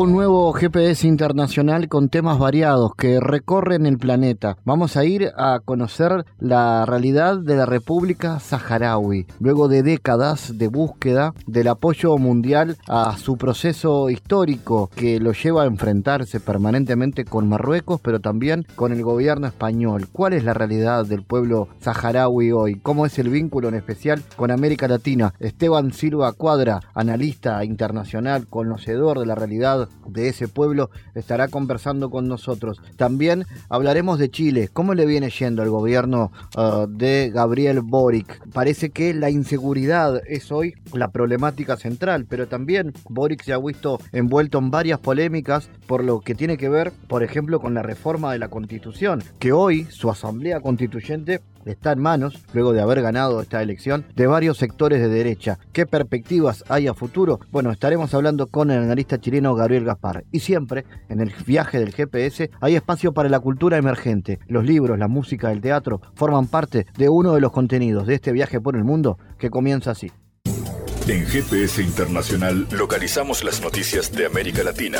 un nuevo GPS internacional con temas variados que recorren el planeta. Vamos a ir a conocer la realidad de la República Saharaui, luego de décadas de búsqueda del apoyo mundial a su proceso histórico que lo lleva a enfrentarse permanentemente con Marruecos, pero también con el gobierno español. ¿Cuál es la realidad del pueblo saharaui hoy? ¿Cómo es el vínculo en especial con América Latina? Esteban Silva Cuadra, analista internacional, conocedor de la realidad de ese pueblo estará conversando con nosotros. También hablaremos de Chile. ¿Cómo le viene yendo al gobierno uh, de Gabriel Boric? Parece que la inseguridad es hoy la problemática central, pero también Boric se ha visto envuelto en varias polémicas por lo que tiene que ver, por ejemplo, con la reforma de la Constitución, que hoy su Asamblea Constituyente está en manos, luego de haber ganado esta elección, de varios sectores de derecha. ¿Qué perspectivas hay a futuro? Bueno, estaremos hablando con el analista chileno Gabriel Gaspar. Y siempre, en el viaje del GPS, hay espacio para la cultura emergente. Los libros, la música, el teatro forman parte de uno de los contenidos de este viaje por el mundo que comienza así. En GPS Internacional localizamos las noticias de América Latina.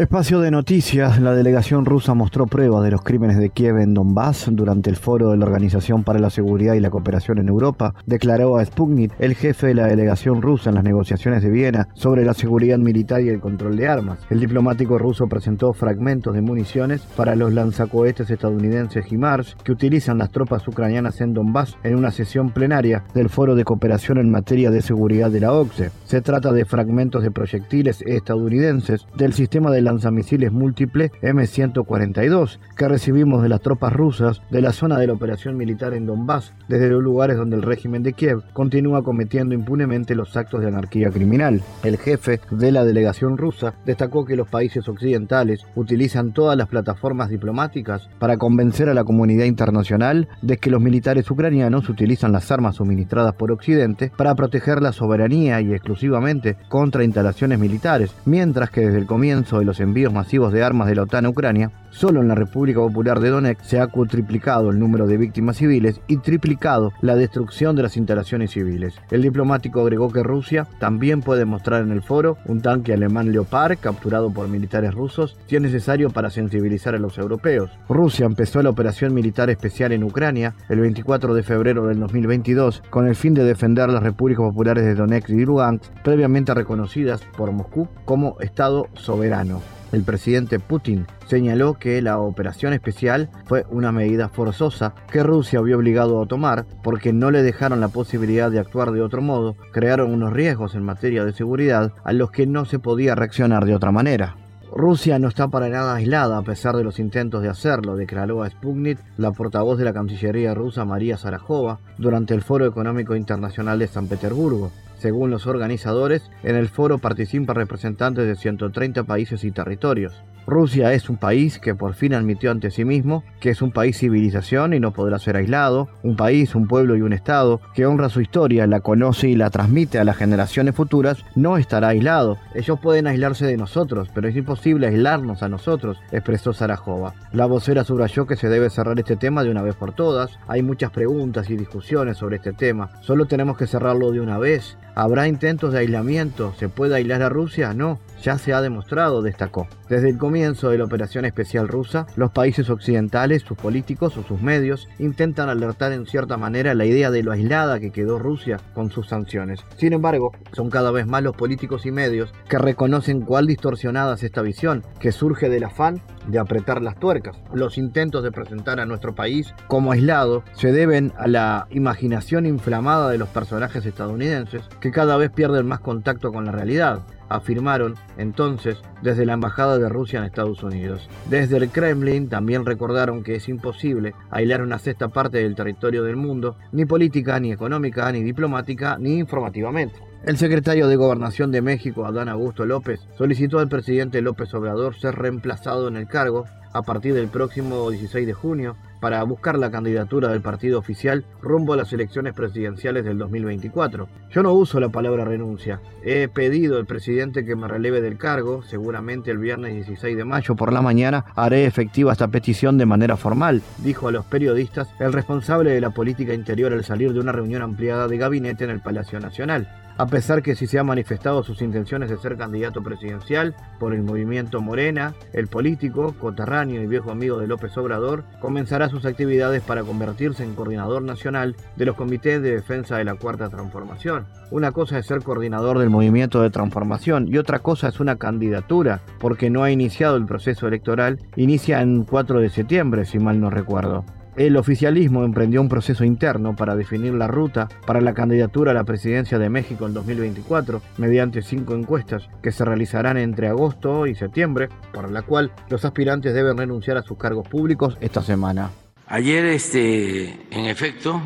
Espacio de noticias. La delegación rusa mostró pruebas de los crímenes de Kiev en Donbass durante el foro de la Organización para la Seguridad y la Cooperación en Europa. Declaró a Sputnik, el jefe de la delegación rusa en las negociaciones de Viena sobre la seguridad militar y el control de armas. El diplomático ruso presentó fragmentos de municiones para los lanzacohetes estadounidenses HIMARS que utilizan las tropas ucranianas en Donbass en una sesión plenaria del Foro de Cooperación en materia de seguridad de la OCSE. Se trata de fragmentos de proyectiles estadounidenses del sistema de lanzamisiles múltiple M142 que recibimos de las tropas rusas de la zona de la operación militar en Donbass, desde los lugares donde el régimen de Kiev continúa cometiendo impunemente los actos de anarquía criminal. El jefe de la delegación rusa destacó que los países occidentales utilizan todas las plataformas diplomáticas para convencer a la comunidad internacional de que los militares ucranianos utilizan las armas suministradas por Occidente para proteger la soberanía y exclusivamente contra instalaciones militares, mientras que desde el comienzo de los envíos masivos de armas de la OTAN a Ucrania, solo en la República Popular de Donetsk se ha cutriplicado el número de víctimas civiles y triplicado la destrucción de las instalaciones civiles. El diplomático agregó que Rusia también puede mostrar en el foro un tanque alemán Leopard capturado por militares rusos si es necesario para sensibilizar a los europeos. Rusia empezó la operación militar especial en Ucrania el 24 de febrero del 2022 con el fin de defender las repúblicas populares de Donetsk y Lugansk, previamente reconocidas por Moscú como Estado soberano. El presidente Putin señaló que la operación especial fue una medida forzosa que Rusia vio obligado a tomar porque no le dejaron la posibilidad de actuar de otro modo, crearon unos riesgos en materia de seguridad a los que no se podía reaccionar de otra manera. Rusia no está para nada aislada a pesar de los intentos de hacerlo, declaró a Sputnik la portavoz de la Cancillería rusa María Sarajova durante el Foro Económico Internacional de San Petersburgo. Según los organizadores, en el foro participan representantes de 130 países y territorios. Rusia es un país que por fin admitió ante sí mismo que es un país civilización y no podrá ser aislado, un país, un pueblo y un Estado que honra su historia, la conoce y la transmite a las generaciones futuras, no estará aislado. Ellos pueden aislarse de nosotros, pero es imposible aislarnos a nosotros, expresó Sarajova. La vocera subrayó que se debe cerrar este tema de una vez por todas. Hay muchas preguntas y discusiones sobre este tema. Solo tenemos que cerrarlo de una vez. ¿Habrá intentos de aislamiento? ¿Se puede aislar a Rusia? No ya se ha demostrado, destacó. Desde el comienzo de la operación especial rusa, los países occidentales, sus políticos o sus medios intentan alertar en cierta manera la idea de lo aislada que quedó Rusia con sus sanciones. Sin embargo, son cada vez más los políticos y medios que reconocen cuál distorsionada es esta visión, que surge del afán de apretar las tuercas. Los intentos de presentar a nuestro país como aislado se deben a la imaginación inflamada de los personajes estadounidenses que cada vez pierden más contacto con la realidad afirmaron entonces desde la Embajada de Rusia en Estados Unidos. Desde el Kremlin también recordaron que es imposible aislar una sexta parte del territorio del mundo, ni política, ni económica, ni diplomática, ni informativamente. El secretario de Gobernación de México, Adán Augusto López, solicitó al presidente López Obrador ser reemplazado en el cargo a partir del próximo 16 de junio para buscar la candidatura del partido oficial rumbo a las elecciones presidenciales del 2024. Yo no uso la palabra renuncia. He pedido al presidente que me releve del cargo. Seguramente el viernes 16 de mayo por la mañana haré efectiva esta petición de manera formal, dijo a los periodistas el responsable de la política interior al salir de una reunión ampliada de gabinete en el Palacio Nacional a pesar que si se ha manifestado sus intenciones de ser candidato presidencial por el movimiento Morena, el político, coterráneo y viejo amigo de López Obrador, comenzará sus actividades para convertirse en coordinador nacional de los comités de defensa de la Cuarta Transformación. Una cosa es ser coordinador del movimiento de transformación y otra cosa es una candidatura, porque no ha iniciado el proceso electoral, inicia en 4 de septiembre, si mal no recuerdo. El oficialismo emprendió un proceso interno para definir la ruta para la candidatura a la presidencia de México en 2024 mediante cinco encuestas que se realizarán entre agosto y septiembre, por la cual los aspirantes deben renunciar a sus cargos públicos esta semana. Ayer, este, en efecto,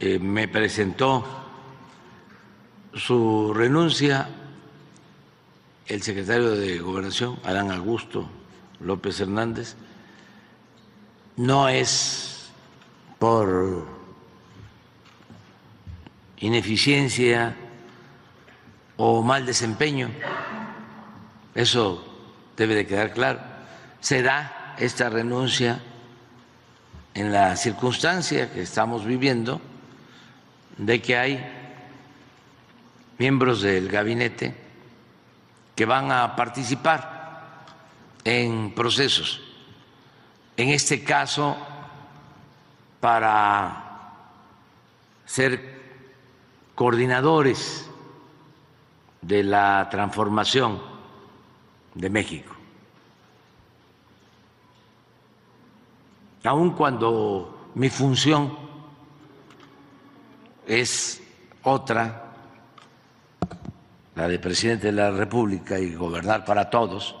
eh, me presentó su renuncia el secretario de Gobernación, Adán Augusto López Hernández. No es por ineficiencia o mal desempeño, eso debe de quedar claro, se da esta renuncia en la circunstancia que estamos viviendo de que hay miembros del gabinete que van a participar en procesos. En este caso, para ser coordinadores de la transformación de México. Aun cuando mi función es otra, la de presidente de la República y gobernar para todos,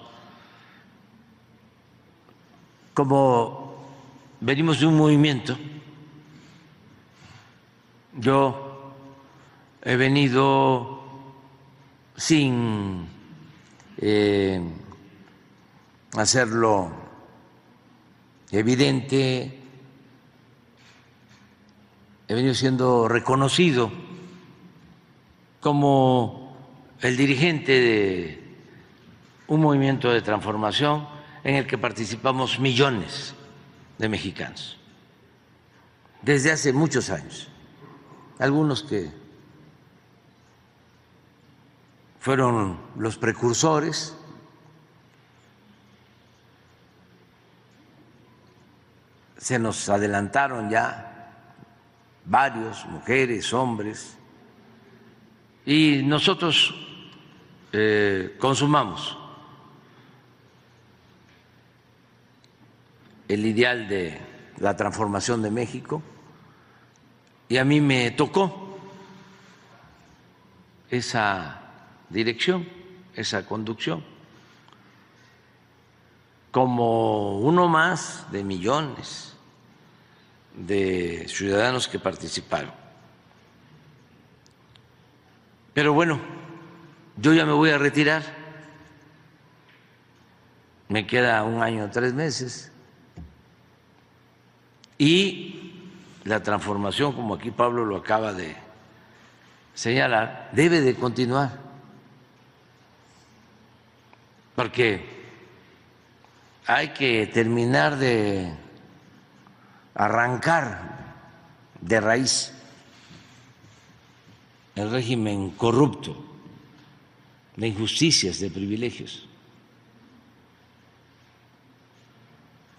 como venimos de un movimiento. Yo he venido sin eh, hacerlo evidente, he venido siendo reconocido como el dirigente de un movimiento de transformación en el que participamos millones de mexicanos, desde hace muchos años. Algunos que fueron los precursores, se nos adelantaron ya varios, mujeres, hombres, y nosotros eh, consumamos el ideal de la transformación de México y a mí me tocó esa dirección, esa conducción, como uno más de millones de ciudadanos que participaron. Pero bueno, yo ya me voy a retirar, me queda un año, tres meses y la transformación, como aquí Pablo lo acaba de señalar, debe de continuar. Porque hay que terminar de arrancar de raíz el régimen corrupto de injusticias, de privilegios.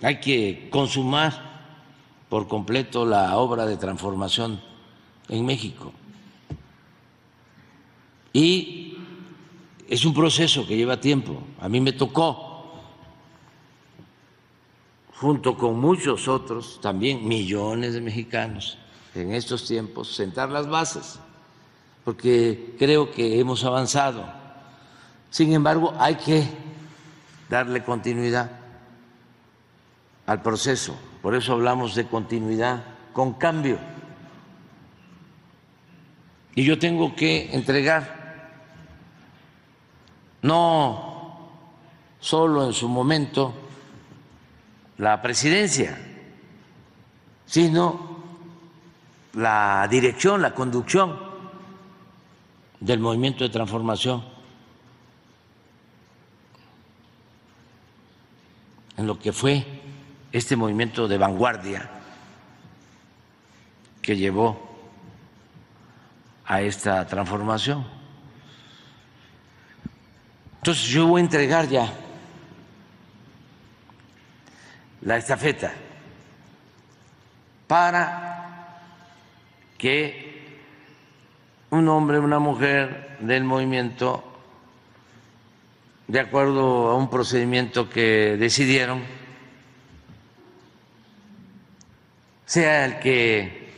Hay que consumar por completo la obra de transformación en México. Y es un proceso que lleva tiempo. A mí me tocó, junto con muchos otros, también millones de mexicanos, en estos tiempos, sentar las bases, porque creo que hemos avanzado Sin embargo, hay que darle continuidad al proceso. Por eso hablamos de continuidad con cambio. Y yo tengo que entregar, no solo en su momento, la presidencia, sino la dirección, la conducción del movimiento de transformación en lo que fue este movimiento de vanguardia que llevó a esta transformación. Entonces yo voy a entregar ya la estafeta para que un hombre, una mujer del movimiento, de acuerdo a un procedimiento que decidieron, sea el que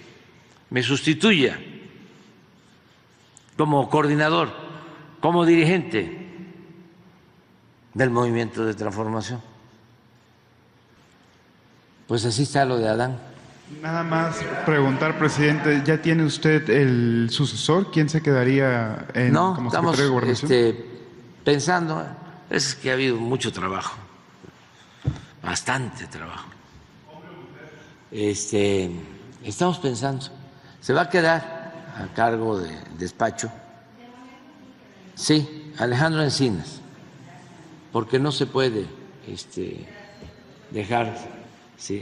me sustituya como coordinador, como dirigente del movimiento de transformación. Pues así está lo de Adán. Nada más preguntar, presidente, ¿ya tiene usted el sucesor? ¿Quién se quedaría en, no, como secretario de Gobernación? Este, pensando, es que ha habido mucho trabajo, bastante trabajo este, estamos pensando, se va a quedar a cargo de despacho, sí, Alejandro Encinas, porque no se puede este, dejar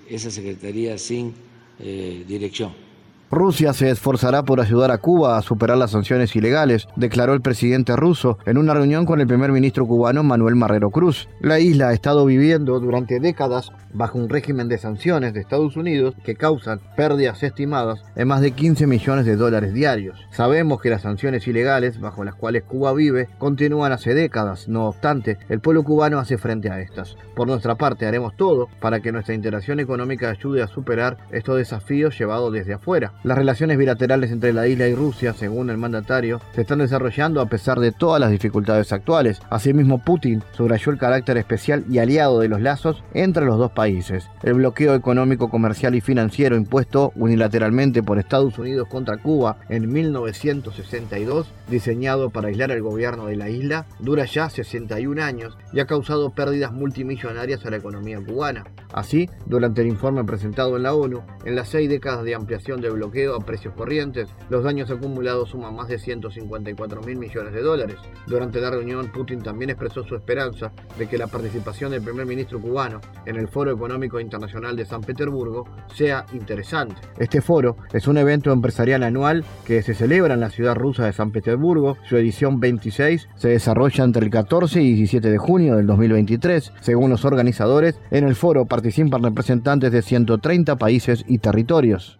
esa secretaría sin eh, dirección. Rusia se esforzará por ayudar a Cuba a superar las sanciones ilegales, declaró el presidente ruso en una reunión con el primer ministro cubano Manuel Marrero Cruz. La isla ha estado viviendo durante décadas bajo un régimen de sanciones de Estados Unidos que causan pérdidas estimadas en más de 15 millones de dólares diarios. Sabemos que las sanciones ilegales bajo las cuales Cuba vive continúan hace décadas, no obstante, el pueblo cubano hace frente a estas. Por nuestra parte haremos todo para que nuestra interacción económica ayude a superar estos desafíos llevados desde afuera. Las relaciones bilaterales entre la isla y Rusia, según el mandatario, se están desarrollando a pesar de todas las dificultades actuales. Asimismo, Putin subrayó el carácter especial y aliado de los lazos entre los dos países. El bloqueo económico, comercial y financiero impuesto unilateralmente por Estados Unidos contra Cuba en 1962, diseñado para aislar el gobierno de la isla, dura ya 61 años y ha causado pérdidas multimillonarias a la economía cubana. Así, durante el informe presentado en la ONU, en las seis décadas de ampliación del bloqueo, a precios corrientes, los daños acumulados suman más de 154 mil millones de dólares. Durante la reunión, Putin también expresó su esperanza de que la participación del primer ministro cubano en el Foro Económico Internacional de San Petersburgo sea interesante. Este foro es un evento empresarial anual que se celebra en la ciudad rusa de San Petersburgo. Su edición 26 se desarrolla entre el 14 y 17 de junio del 2023. Según los organizadores, en el foro participan representantes de 130 países y territorios.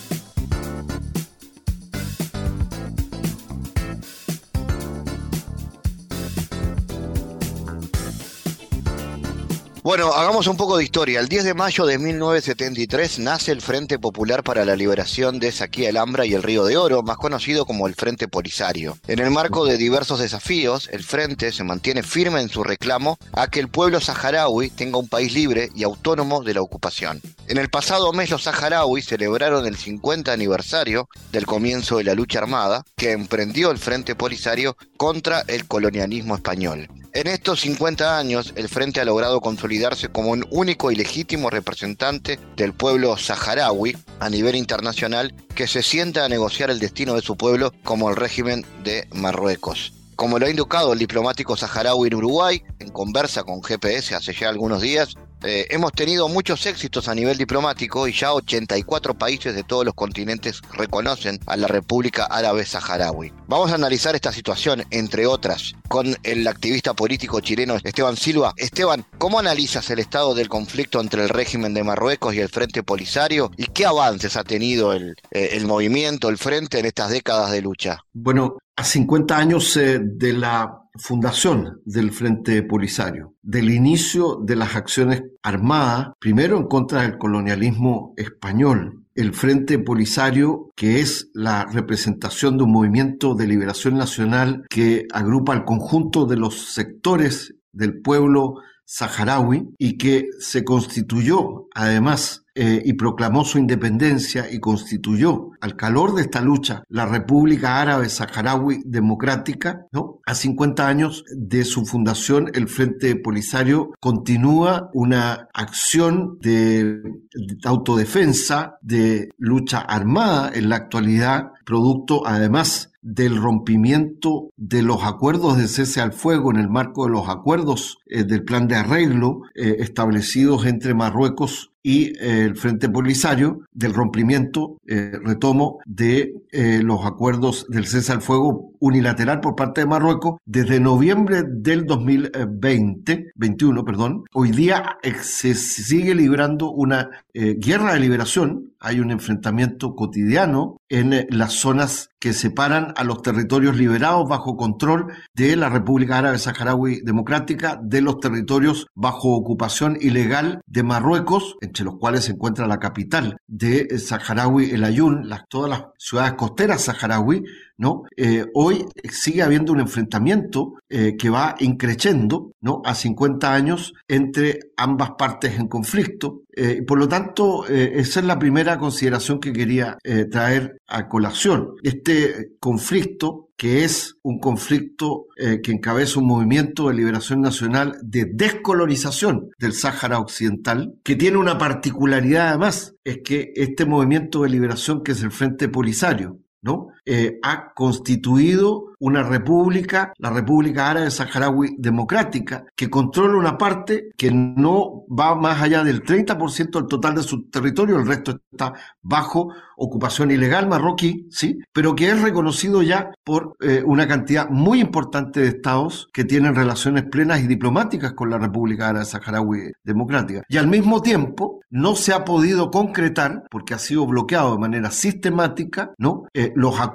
Bueno, hagamos un poco de historia. El 10 de mayo de 1973 nace el Frente Popular para la Liberación de Saquía el Ambra y el Río de Oro, más conocido como el Frente Polisario. En el marco de diversos desafíos, el Frente se mantiene firme en su reclamo a que el pueblo saharaui tenga un país libre y autónomo de la ocupación. En el pasado mes los saharauis celebraron el 50 aniversario del comienzo de la lucha armada que emprendió el Frente Polisario contra el colonialismo español. En estos 50 años, el Frente ha logrado consolidarse como un único y legítimo representante del pueblo saharaui a nivel internacional que se sienta a negociar el destino de su pueblo como el régimen de Marruecos. Como lo ha indicado el diplomático saharaui en Uruguay, en conversa con GPS hace ya algunos días, eh, hemos tenido muchos éxitos a nivel diplomático y ya 84 países de todos los continentes reconocen a la República Árabe Saharaui. Vamos a analizar esta situación, entre otras, con el activista político chileno Esteban Silva. Esteban, ¿cómo analizas el estado del conflicto entre el régimen de Marruecos y el Frente Polisario y qué avances ha tenido el, eh, movimiento, el Frente en estas décadas de lucha? Bueno, a 50 años eh, de la fundación del Frente Polisario, del inicio de las acciones armadas, primero en contra del colonialismo español, el Frente Polisario, que es la representación de un movimiento de liberación nacional que agrupa al conjunto de los sectores del pueblo saharaui y que se constituyó además eh, y proclamó su independencia y constituyó al calor de esta lucha la República Árabe Saharaui Democrática. A 50 años de su fundación, el Frente Polisario continúa una acción de, de autodefensa, de lucha armada en la actualidad, producto además del rompimiento de los acuerdos de cese al fuego en el marco de los acuerdos eh, del plan de arreglo eh, establecidos entre Marruecos y eh, el Frente Polisario del rompimiento, retomo, de los acuerdos del cese al fuego unilateral por parte de Marruecos desde noviembre del 2020, 21, perdón. Hoy día se sigue librando una guerra de liberación, hay un enfrentamiento cotidiano en las zonas que separan a los territorios liberados bajo control de la República Árabe Saharaui Democrática de los territorios bajo ocupación ilegal de Marruecos, entre los cuales se encuentra la capital de Saharaui, el Ayun, todas las ciudades costeras saharaui, ¿no? Eh, hoy sigue habiendo un enfrentamiento eh, que va increciendo, ¿no? A 50 años entre ambas partes en conflicto. Eh, por lo tanto, esa es la primera consideración que quería traer a colación. Este conflicto que es un conflicto que encabeza un movimiento de liberación nacional de descolonización del Sáhara Occidental, que tiene una particularidad además, es que este movimiento de liberación que es el Frente Polisario, ¿no? Eh, ha constituido una república, la República Árabe Saharaui Democrática, que controla una parte que no va más allá del 30% del total de su territorio, el resto está bajo ocupación ilegal marroquí, ¿sí? Pero que es reconocido ya por eh, una cantidad muy importante de estados que tienen relaciones plenas y diplomáticas con la República Árabe Saharaui Democrática. Y al mismo tiempo no se ha podido concretar, porque ha sido bloqueado de manera sistemática, ¿no? Eh, los acuerdos,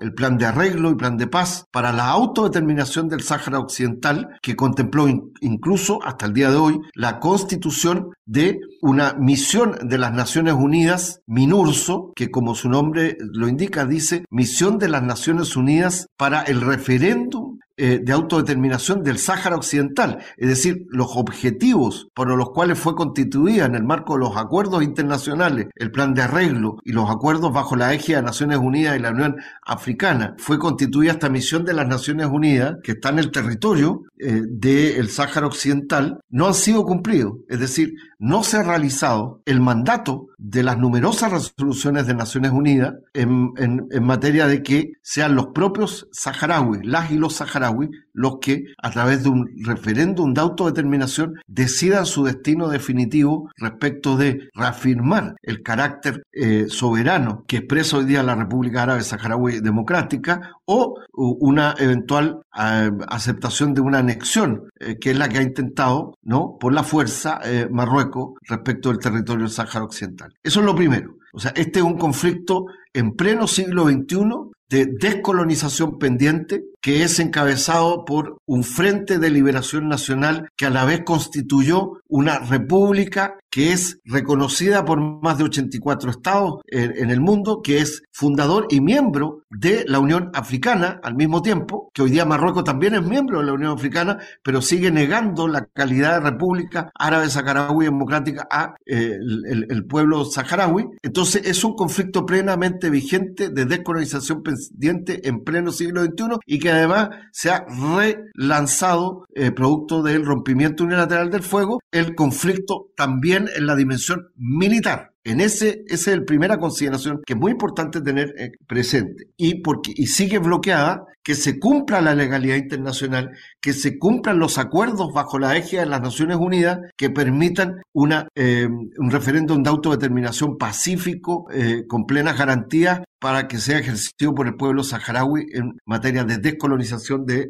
el plan de arreglo y plan de paz para la autodeterminación del Sáhara Occidental, que contempló incluso hasta el día de hoy la constitución de una misión de las Naciones Unidas, MINURSO, que como su nombre lo indica, dice Misión de las Naciones Unidas para el referéndum eh, de autodeterminación del Sáhara Occidental, es decir, los objetivos por los cuales fue constituida en el marco de los acuerdos internacionales, el plan de arreglo y los acuerdos bajo la eje de Naciones Unidas y la Unión Africana, fue constituida esta misión de las Naciones Unidas que está en el territorio eh, del Sáhara Occidental, no han sido cumplidos, es decir, no se ha realizado el mandato de las numerosas resoluciones de Naciones Unidas en, en materia de que sean los propios saharauis, las y los saharauis, los que, a través de un referéndum de autodeterminación, decidan su destino definitivo respecto de reafirmar el carácter eh, soberano que expresa hoy día la República Árabe Saharaui Democrática o una eventual eh, aceptación de una anexión, eh, que es la que ha intentado, ¿no? por la fuerza, Marruecos respecto del territorio del Sáhara Occidental. Eso es lo primero. O sea, este es un conflicto en pleno siglo XXI de descolonización pendiente que es encabezado por un Frente de Liberación Nacional que a la vez constituyó una república que es reconocida por más de 84 estados en, el mundo, que es fundador y miembro de la Unión Africana al mismo tiempo, que hoy día Marruecos también es miembro de la Unión Africana, pero sigue negando la calidad de república árabe saharaui democrática a eh, el, pueblo saharaui. Entonces es un conflicto plenamente vigente de descolonización pendiente en pleno siglo XXI y que además se ha relanzado eh, producto del rompimiento unilateral del fuego, el conflicto también en la dimensión militar. En ese, esa es la primera consideración que es muy importante tener eh, presente. Y, porque, y sigue bloqueada que se cumpla la legalidad internacional, que se cumplan los acuerdos bajo la eje de las Naciones Unidas que permitan una, eh, un referéndum de autodeterminación pacífico eh, con plenas garantías para que sea ejercido por el pueblo saharaui en materia de descolonización de,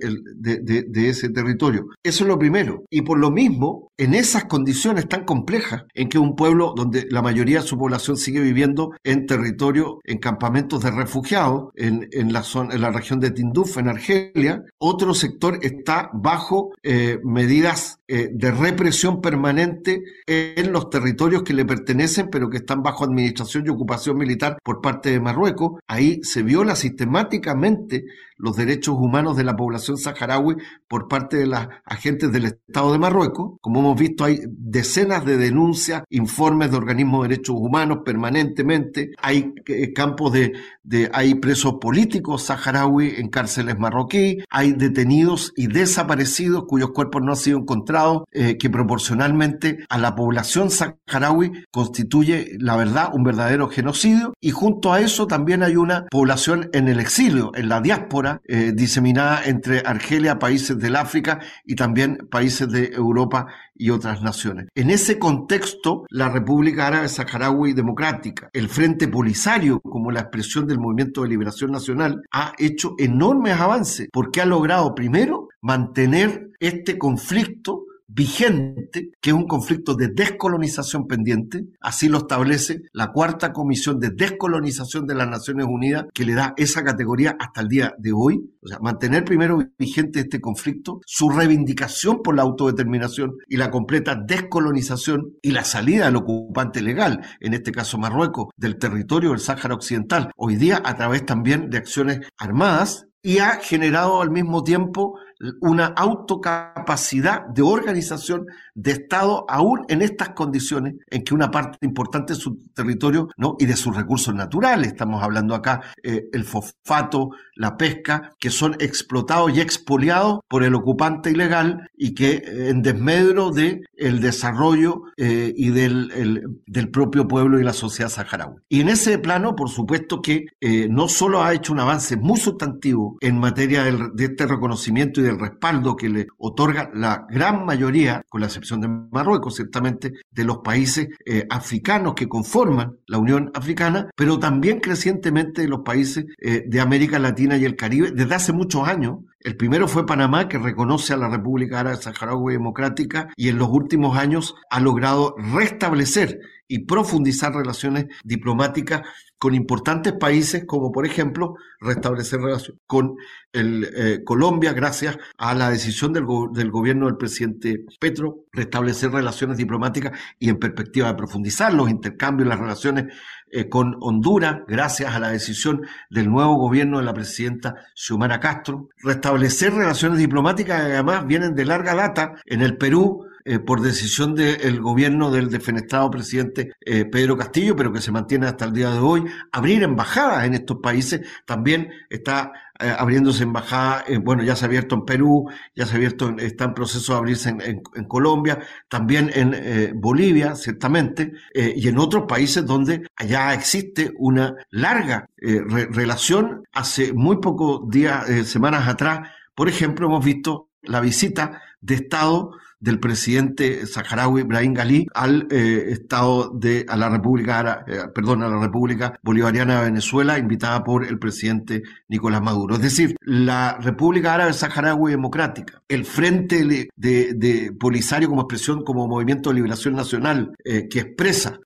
ese territorio. Eso es lo primero. Y por lo mismo, en esas condiciones tan complejas en que un pueblo donde la mayoría su población sigue viviendo en territorio, en campamentos de refugiados, en, en la, zona, en la región de Tinduf, en Argelia, otro sector está bajo eh, medidas eh, de represión permanente en los territorios que le pertenecen, pero que están bajo administración y ocupación militar por parte de Marruecos. Ahí se viola sistemáticamente los derechos humanos de la población saharaui por parte de las agentes del Estado de Marruecos. Como hemos visto, hay decenas de denuncias, informes de organismos de derechos humanos permanentemente. Hay eh, campos de, de hay presos políticos saharaui en cárceles marroquí, hay detenidos y desaparecidos cuyos cuerpos no han sido encontrados, eh, que proporcionalmente a la población saharaui constituye, la verdad, un verdadero genocidio. Y junto a eso también hay una población en el exilio, en la diáspora, eh, diseminada entre Argelia, países del África y también países de Europa y otras naciones. En ese contexto, la República Árabe Saharaui Democrática, el Frente Polisario, como la expresión del Movimiento de Liberación Nacional, ha hecho enormes avances porque ha logrado primero mantener este conflicto vigente, que es un conflicto de descolonización pendiente, así lo establece la cuarta comisión de descolonización de las Naciones Unidas, que le da esa categoría hasta el día de hoy. O sea, mantener primero vigente este conflicto, su reivindicación por la autodeterminación y la completa descolonización y la salida del ocupante legal, en este caso Marruecos, del territorio del Sáhara Occidental, hoy día a través también de acciones armadas y ha generado al mismo tiempo una autocapacidad de organización de Estado aún en estas condiciones en que una parte importante de su territorio ¿no? y de sus recursos naturales, estamos hablando acá eh, el fosfato, la pesca, que son explotados y expoliados por el ocupante ilegal y que eh, en desmedro de el desarrollo eh, y del, del, propio pueblo y la sociedad saharaui. Y en ese plano, por supuesto que no solo ha hecho un avance muy sustantivo en materia de este reconocimiento y del respaldo que le otorga la gran mayoría, con la excepción de Marruecos, ciertamente, de los países eh, africanos que conforman la Unión Africana, pero también crecientemente de los países eh, de América Latina y el Caribe desde hace muchos años. El primero fue Panamá, que reconoce a la República Árabe Saharaui Democrática y en los últimos años ha logrado restablecer y profundizar relaciones diplomáticas con importantes países como por ejemplo restablecer relaciones con el, eh, Colombia gracias a la decisión del, del, gobierno del presidente Petro restablecer relaciones diplomáticas y en perspectiva de profundizar los intercambios, las relaciones eh, con Honduras gracias a la decisión del nuevo gobierno de la presidenta Xiomara Castro, restablecer relaciones diplomáticas que además vienen de larga data en el Perú eh, por decisión del gobierno del defenestrado presidente eh, Pedro Castillo, pero que se mantiene hasta el día de hoy, abrir embajadas en estos países. También está eh, abriéndose embajadas, bueno, ya se ha abierto en Perú, ya se ha abierto, está en proceso de abrirse en, Colombia, también en Bolivia, ciertamente, y en otros países donde ya existe una larga relación. Hace muy pocos días, semanas atrás, por ejemplo, hemos visto la visita de Estado del presidente saharaui Ibrahim Gali al eh, Estado de a la República eh, perdón, a la República Bolivariana de Venezuela, invitada por el presidente Nicolás Maduro. Es decir, la República Árabe Saharaui Democrática, el Frente de, Polisario como expresión, como movimiento de liberación nacional eh, que expresa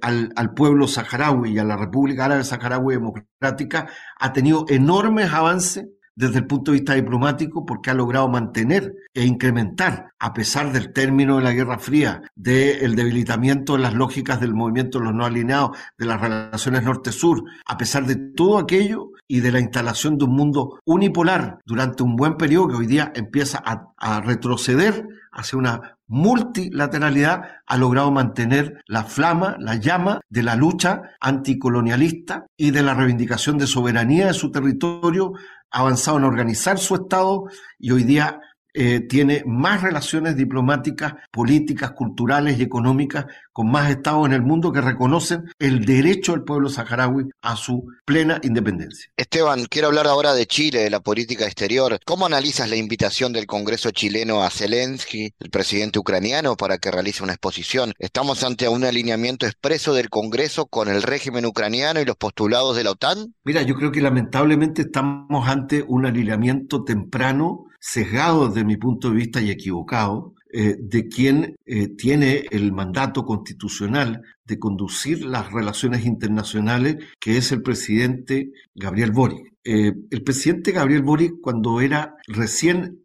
al, al pueblo saharaui y a la República Árabe Saharaui Democrática, ha tenido enormes avances desde el punto de vista diplomático porque ha logrado mantener e incrementar, a pesar del término de la Guerra Fría, del debilitamiento de las lógicas del movimiento de los no alineados, de las relaciones norte-sur, a pesar de todo aquello y de la instalación de un mundo unipolar durante un buen periodo que hoy día empieza a, a retroceder hacia una multilateralidad ha logrado mantener la flama, la llama de la lucha anticolonialista y de la reivindicación de soberanía de su territorio avanzado en organizar su Estado y hoy día eh, tiene más relaciones diplomáticas, políticas, culturales y económicas con más estados en el mundo que reconocen el derecho del pueblo saharaui a su plena independencia. Esteban, quiero hablar ahora de Chile, de la política exterior. ¿Cómo analizas la invitación del Congreso chileno a Zelensky, el presidente ucraniano, para que realice una exposición? ¿Estamos ante un alineamiento expreso del Congreso con el régimen ucraniano y los postulados de la OTAN? Mira, yo creo que lamentablemente estamos ante un alineamiento temprano sesgado desde mi punto de vista y equivocado, eh, de quien eh, tiene el mandato constitucional de conducir las relaciones internacionales, que es el presidente Gabriel Boric. Eh, el presidente Gabriel Boric, cuando era recién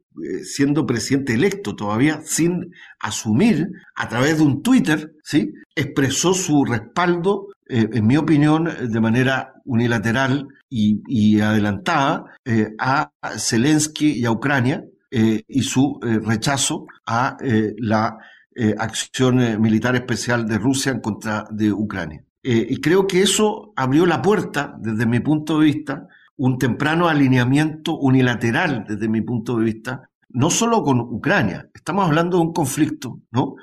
siendo presidente electo todavía sin asumir, a través de un Twitter, ¿sí? expresó su respaldo, eh, en mi opinión, de manera unilateral y, adelantada a Zelensky y a Ucrania y su rechazo a la acción militar especial de Rusia en contra de Ucrania. y creo que eso abrió la puerta, desde mi punto de vista, un temprano alineamiento unilateral desde mi punto de vista, no solo con Ucrania, estamos hablando de un conflicto ¿no?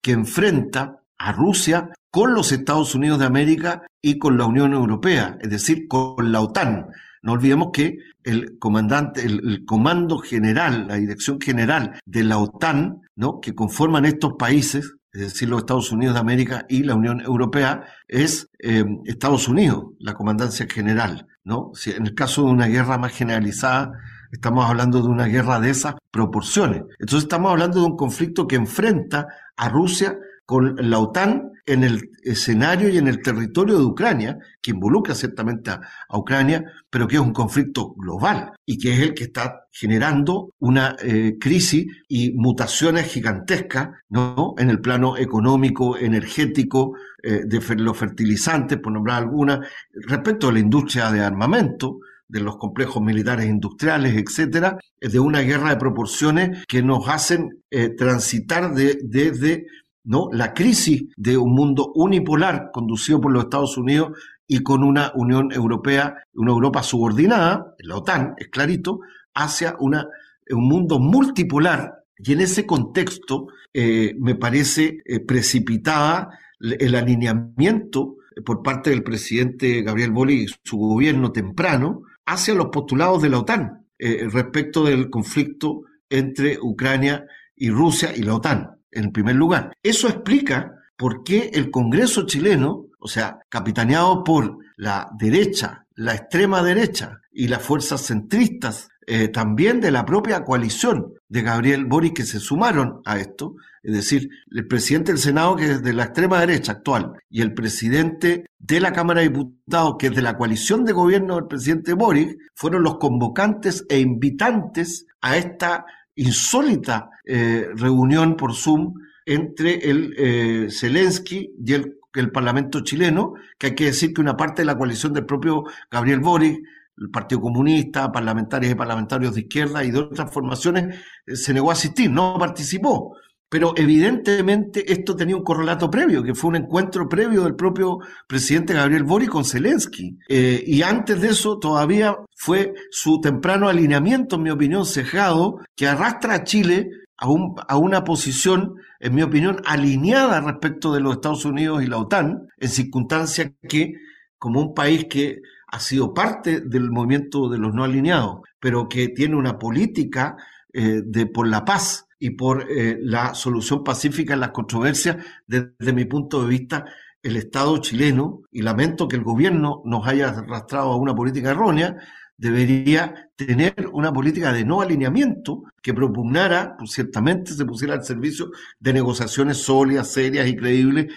que enfrenta a Rusia con los Estados Unidos de América y con la Unión Europea, es decir, con la OTAN. No olvidemos que el comandante, el, comando general, la dirección general de la OTAN, ¿no? que conforman estos países, es decir, los Estados Unidos de América y la Unión Europea, es eh, Estados Unidos, la comandancia general. ¿no? Si en el caso de una guerra más generalizada, estamos hablando de una guerra de esas proporciones. Entonces estamos hablando de un conflicto que enfrenta a Rusia con la OTAN en el escenario y en el territorio de Ucrania, que involucra ciertamente a, Ucrania, pero que es un conflicto global y que es el que está generando una eh, crisis y mutaciones gigantescas ¿no? en el plano económico, energético, eh, de los fertilizantes, por nombrar alguna, respecto a la industria de armamento, de los complejos militares industriales, etcétera, de una guerra de proporciones que nos hacen eh, transitar desde ¿no? la crisis de un mundo unipolar conducido por los Estados Unidos y con una Unión Europea, una Europa subordinada, la OTAN, es clarito, hacia una, un mundo multipolar. Y en ese contexto eh, me parece eh, precipitada el alineamiento por parte del presidente Gabriel Boli y su gobierno temprano hacia los postulados de la OTAN eh, respecto del conflicto entre Ucrania y Rusia y la OTAN en primer lugar. Eso explica por qué el Congreso chileno, o sea, capitaneado por la derecha, la extrema derecha y las fuerzas centristas, eh, también de la propia coalición de Gabriel Boris que se sumaron a esto, es decir, el presidente del Senado que es de la extrema derecha actual y el presidente de la Cámara de Diputados que es de la coalición de gobierno del presidente Boris, fueron los convocantes e invitantes a esta insólita eh, reunión por Zoom entre el eh, Zelensky y el, Parlamento chileno, que hay que decir que una parte de la coalición del propio Gabriel Boric, el Partido Comunista, parlamentarios y parlamentarios de izquierda y de otras formaciones, eh, se negó a asistir, no participó. Pero evidentemente esto tenía un correlato previo, que fue un encuentro previo del propio presidente Gabriel Boric con Zelensky. Eh, y antes de eso todavía fue su temprano alineamiento, en mi opinión, cejado, que arrastra a Chile a, un, a una posición, en mi opinión, alineada respecto de los Estados Unidos y la OTAN, en circunstancias que, como un país que ha sido parte del movimiento de los no alineados, pero que tiene una política eh, de por la paz, y por eh, la solución pacífica en las controversias, desde mi punto de vista, el Estado chileno, y lamento que el gobierno nos haya arrastrado a una política errónea, debería tener una política de no alineamiento que propugnara, pues, ciertamente se pusiera al servicio de negociaciones sólidas, serias y creíbles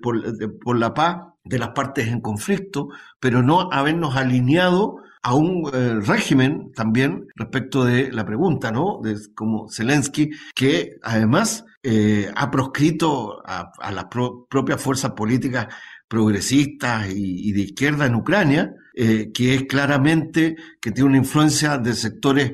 por la paz de las partes en conflicto, pero no habernos alineado a un eh, régimen también respecto de la pregunta, ¿no? De, como Zelensky, que además eh, ha proscrito a, las propias fuerzas políticas progresistas y, de izquierda en Ucrania, eh, que es claramente que tiene una influencia de sectores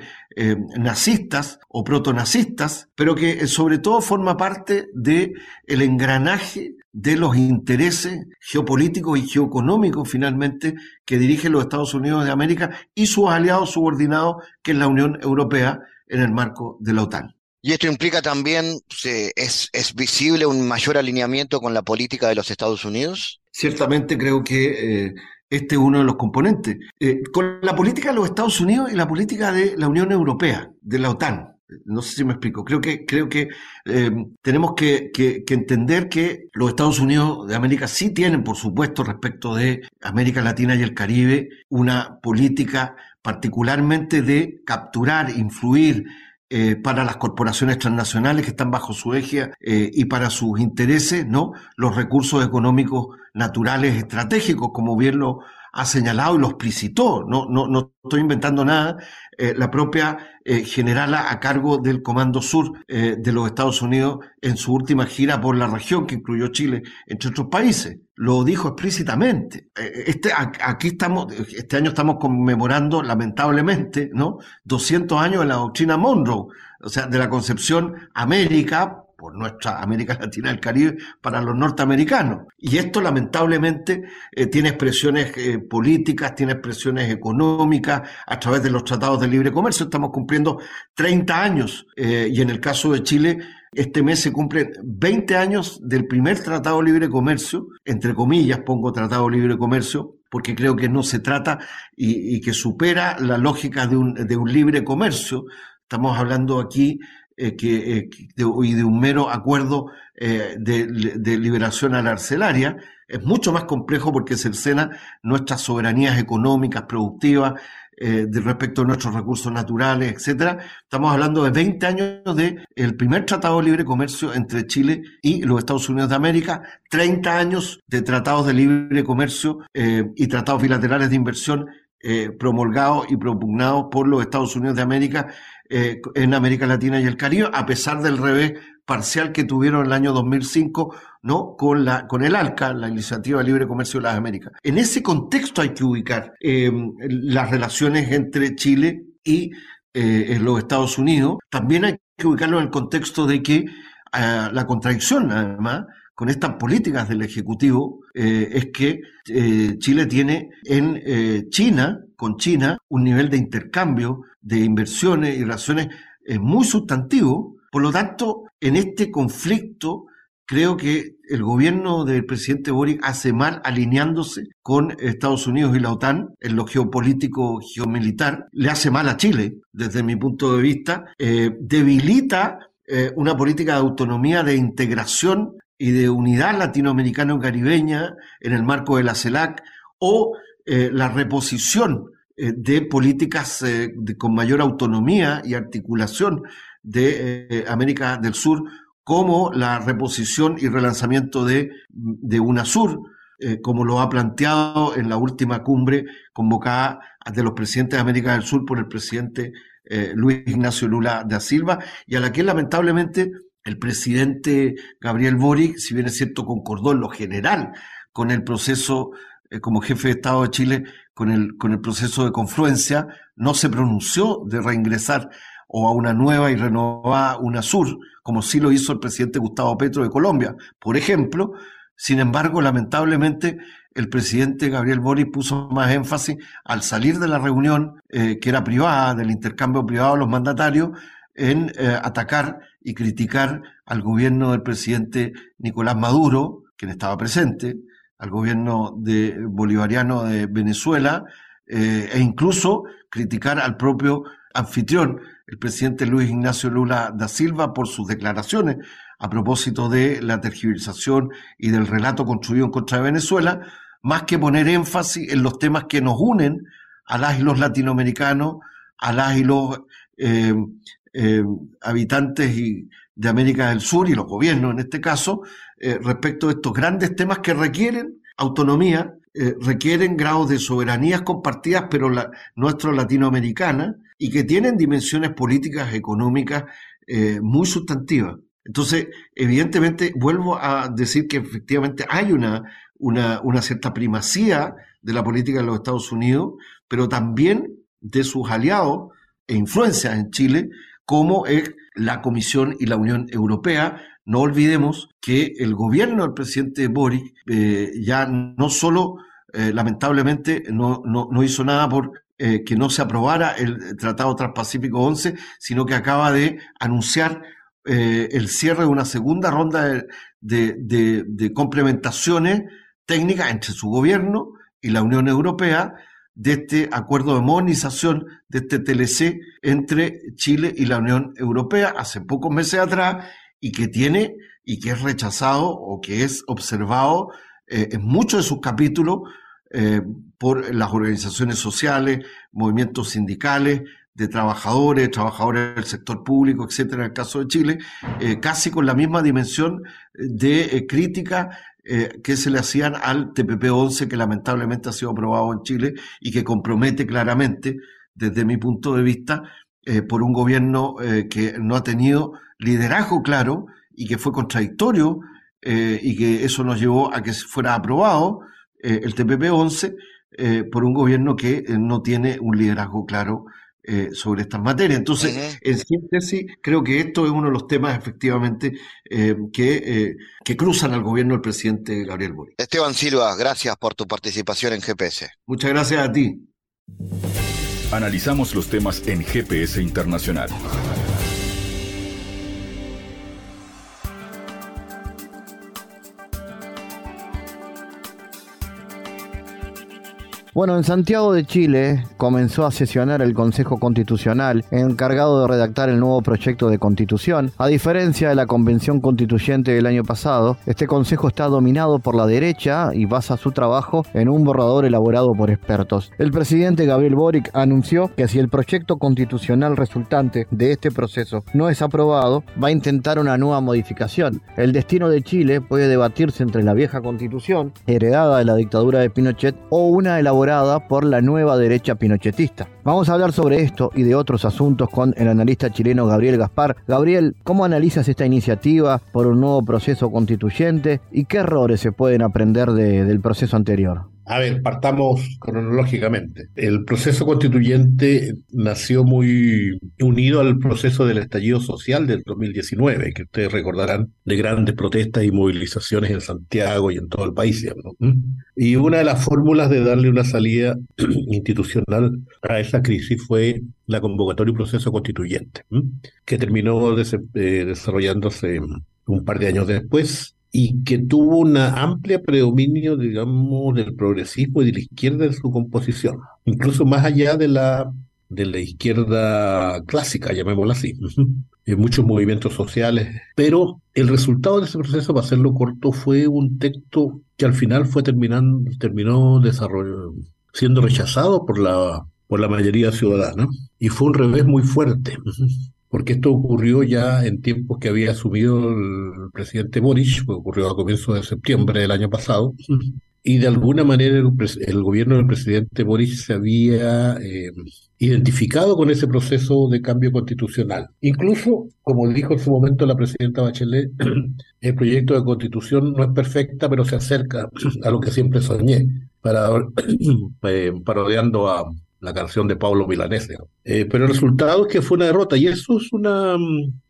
nazistas o protonazistas, pero que sobre todo forma parte del el engranaje de los intereses geopolíticos y geoeconómicos finalmente que dirigen los Estados Unidos de América y sus aliados subordinados, que es la Unión Europea en el marco de la OTAN. Y esto implica también, es, es visible un mayor alineamiento con la política de los Estados Unidos? Ciertamente creo que eh, este es uno de los componentes. Eh, con la política de los Estados Unidos y la política de la Unión Europea, de la OTAN. No sé si me explico. Creo que, creo que eh, tenemos que, entender que los Estados Unidos de América sí tienen, por supuesto, respecto de América Latina y el Caribe, una política particularmente de capturar, influir eh, para las corporaciones transnacionales que están bajo su eje eh, y para sus intereses, ¿no? Los recursos económicos naturales estratégicos, como bien lo ha señalado y lo explicitó, no, no, no estoy inventando nada, eh, la propia eh, generala a cargo del Comando Sur eh, de los Estados Unidos en su última gira por la región, que incluyó Chile, entre otros países. Lo dijo explícitamente. Este, aquí estamos, este año estamos conmemorando, lamentablemente, ¿no? 200 años de la doctrina Monroe, o sea, de la concepción América por nuestra América Latina y el Caribe para los norteamericanos. Y esto lamentablemente eh, tiene expresiones eh, políticas, tiene expresiones económicas a través de los tratados de libre comercio. Estamos cumpliendo 30 años eh, y en el caso de Chile este mes se cumplen 20 años del primer tratado de libre comercio, entre comillas pongo tratado de libre comercio, porque creo que no se trata y, que supera la lógica de un, de un libre comercio. Estamos hablando aquí eh, eh, de, y de un mero acuerdo eh, de, liberación alarcelaria, es mucho más complejo porque cercena nuestras soberanías económicas, productivas, de respecto a nuestros recursos naturales, etcétera. Estamos hablando de 20 años de el primer tratado de libre comercio entre Chile y los Estados Unidos de América, 30 años de tratados de libre comercio y tratados bilaterales de inversión promulgados y propugnados por los Estados Unidos de América eh, en América Latina y el Caribe, a pesar del revés parcial que tuvieron el año 2005 ¿no? con, la, con el ALCA, la Iniciativa Libre Comercio de las Américas. En ese contexto hay que ubicar eh, las relaciones entre Chile y eh, los Estados Unidos. También hay que ubicarlo en el contexto de que la contradicción, además, con estas políticas del Ejecutivo es que Chile tiene en China, con China, un nivel de intercambio de inversiones y relaciones es muy sustantivo. Por lo tanto, en este conflicto, creo que el gobierno del presidente Boric hace mal alineándose con Estados Unidos y la OTAN en lo geopolítico, geomilitar. Le hace mal a Chile, desde mi punto de vista. Eh, debilita eh, una política de autonomía, de integración y de unidad latinoamericano-caribeña en el marco de la CELAC o eh, la reposición eh, de políticas eh, con mayor autonomía y articulación de América del Sur, como la reposición y relanzamiento de, de UNASUR, como lo ha planteado en la última cumbre convocada de los presidentes de América del Sur por el presidente Luis Ignacio Lula da Silva, y a la que lamentablemente el presidente Gabriel Boric, si bien es cierto, concordó en lo general con el proceso como jefe de Estado de Chile con el, con el proceso de confluencia, no se pronunció de reingresar o a una nueva y renovada UNASUR, como sí lo hizo el presidente Gustavo Petro de Colombia, por ejemplo. Sin embargo, lamentablemente, el presidente Gabriel Boric puso más énfasis al salir de la reunión, eh, que era privada, del intercambio privado de los mandatarios, en eh, atacar y criticar al gobierno del presidente Nicolás Maduro, quien estaba presente, al gobierno bolivariano de Venezuela eh, e incluso criticar al propio anfitrión, el presidente Luis Ignacio Lula da Silva, por sus declaraciones a propósito de la tergiversación y del relato construido en contra de Venezuela, más que poner énfasis en los temas que nos unen a las y los latinoamericanos, a las y los eh, eh, habitantes de América del Sur y los gobiernos en este caso, eh, respecto a estos grandes temas que requieren autonomía, eh, requieren grados de soberanías compartidas, pero la, nuestro latinoamericana, y que tienen dimensiones políticas, económicas muy sustantivas. Entonces, evidentemente, vuelvo a decir que efectivamente hay una, una, una cierta primacía de la política de los Estados Unidos, pero también de sus aliados e influencias en Chile, como es la Comisión y la Unión Europea. No olvidemos que el gobierno del presidente Boric eh, ya no solo, eh, lamentablemente, no, no, hizo nada por eh, que no se aprobara el Tratado Transpacífico 11, sino que acaba de anunciar el cierre de una segunda ronda de, de complementaciones técnicas entre su gobierno y la Unión Europea de este acuerdo de modernización de este TLC entre Chile y la Unión Europea hace pocos meses atrás y que tiene y que es rechazado o que es observado eh, en muchos de sus capítulos eh, por las organizaciones sociales, movimientos sindicales, de trabajadores, trabajadores del sector público, etcétera, en el caso de Chile, eh, casi con la misma dimensión de crítica eh, que se le hacían al TPP-11 que lamentablemente ha sido aprobado en Chile y que compromete claramente, desde mi punto de vista, eh, por un gobierno eh, que no ha tenido liderazgo claro y que fue contradictorio y que eso nos llevó a que fuera aprobado el TPP-11 por un gobierno que no tiene un liderazgo claro eh, sobre estas materias. Entonces, en síntesis, creo que esto es uno de los temas efectivamente eh, que, eh, que cruzan al gobierno del presidente Gabriel Boric. Esteban Silva, gracias por tu participación en GPS. Muchas gracias a ti. Analizamos los temas en GPS Internacional. Bueno, en Santiago de Chile comenzó a sesionar el Consejo Constitucional, encargado de redactar el nuevo proyecto de constitución. A diferencia de la Convención Constituyente del año pasado, este Consejo está dominado por la derecha y basa su trabajo en un borrador elaborado por expertos. El presidente Gabriel Boric anunció que si el proyecto constitucional resultante de este proceso no es aprobado, va a intentar una nueva modificación. El destino de Chile puede debatirse entre la vieja constitución, heredada de la dictadura de Pinochet, o una elaborada por la nueva derecha pinochetista. Vamos a hablar sobre esto y de otros asuntos con el analista chileno Gabriel Gaspar. Gabriel, ¿cómo analizas esta iniciativa por un nuevo proceso constituyente y qué errores se pueden aprender del proceso anterior? A ver, partamos cronológicamente. El proceso constituyente nació muy unido al proceso del estallido social del 2019, que ustedes recordarán de grandes protestas y movilizaciones en Santiago y en todo el país. Y una de las fórmulas de darle una salida institucional a esa crisis fue la convocatoria y proceso constituyente, que terminó eh, desarrollándose un par de años después y que tuvo un amplio predominio, digamos, del progresismo y de la izquierda en su composición, incluso más allá de la, de la izquierda clásica, llamémosla así, en muchos movimientos sociales. Pero el resultado de ese proceso, para hacerlo corto, fue un texto que al final fue terminando, terminó siendo rechazado por la, por la mayoría ciudadana y fue un revés muy fuerte porque esto ocurrió ya en tiempos que había asumido el presidente Boric, ocurrió a comienzos de septiembre del año pasado, y de alguna manera el, gobierno del presidente Boric se había eh, identificado con ese proceso de cambio constitucional. Incluso, como dijo en su momento la presidenta Bachelet, el proyecto de constitución no es perfecta, pero se acerca a lo que siempre soñé, para, eh, parodiando a, la canción de Pablo Milanese. Eh, pero el resultado es que fue una derrota y eso es, una,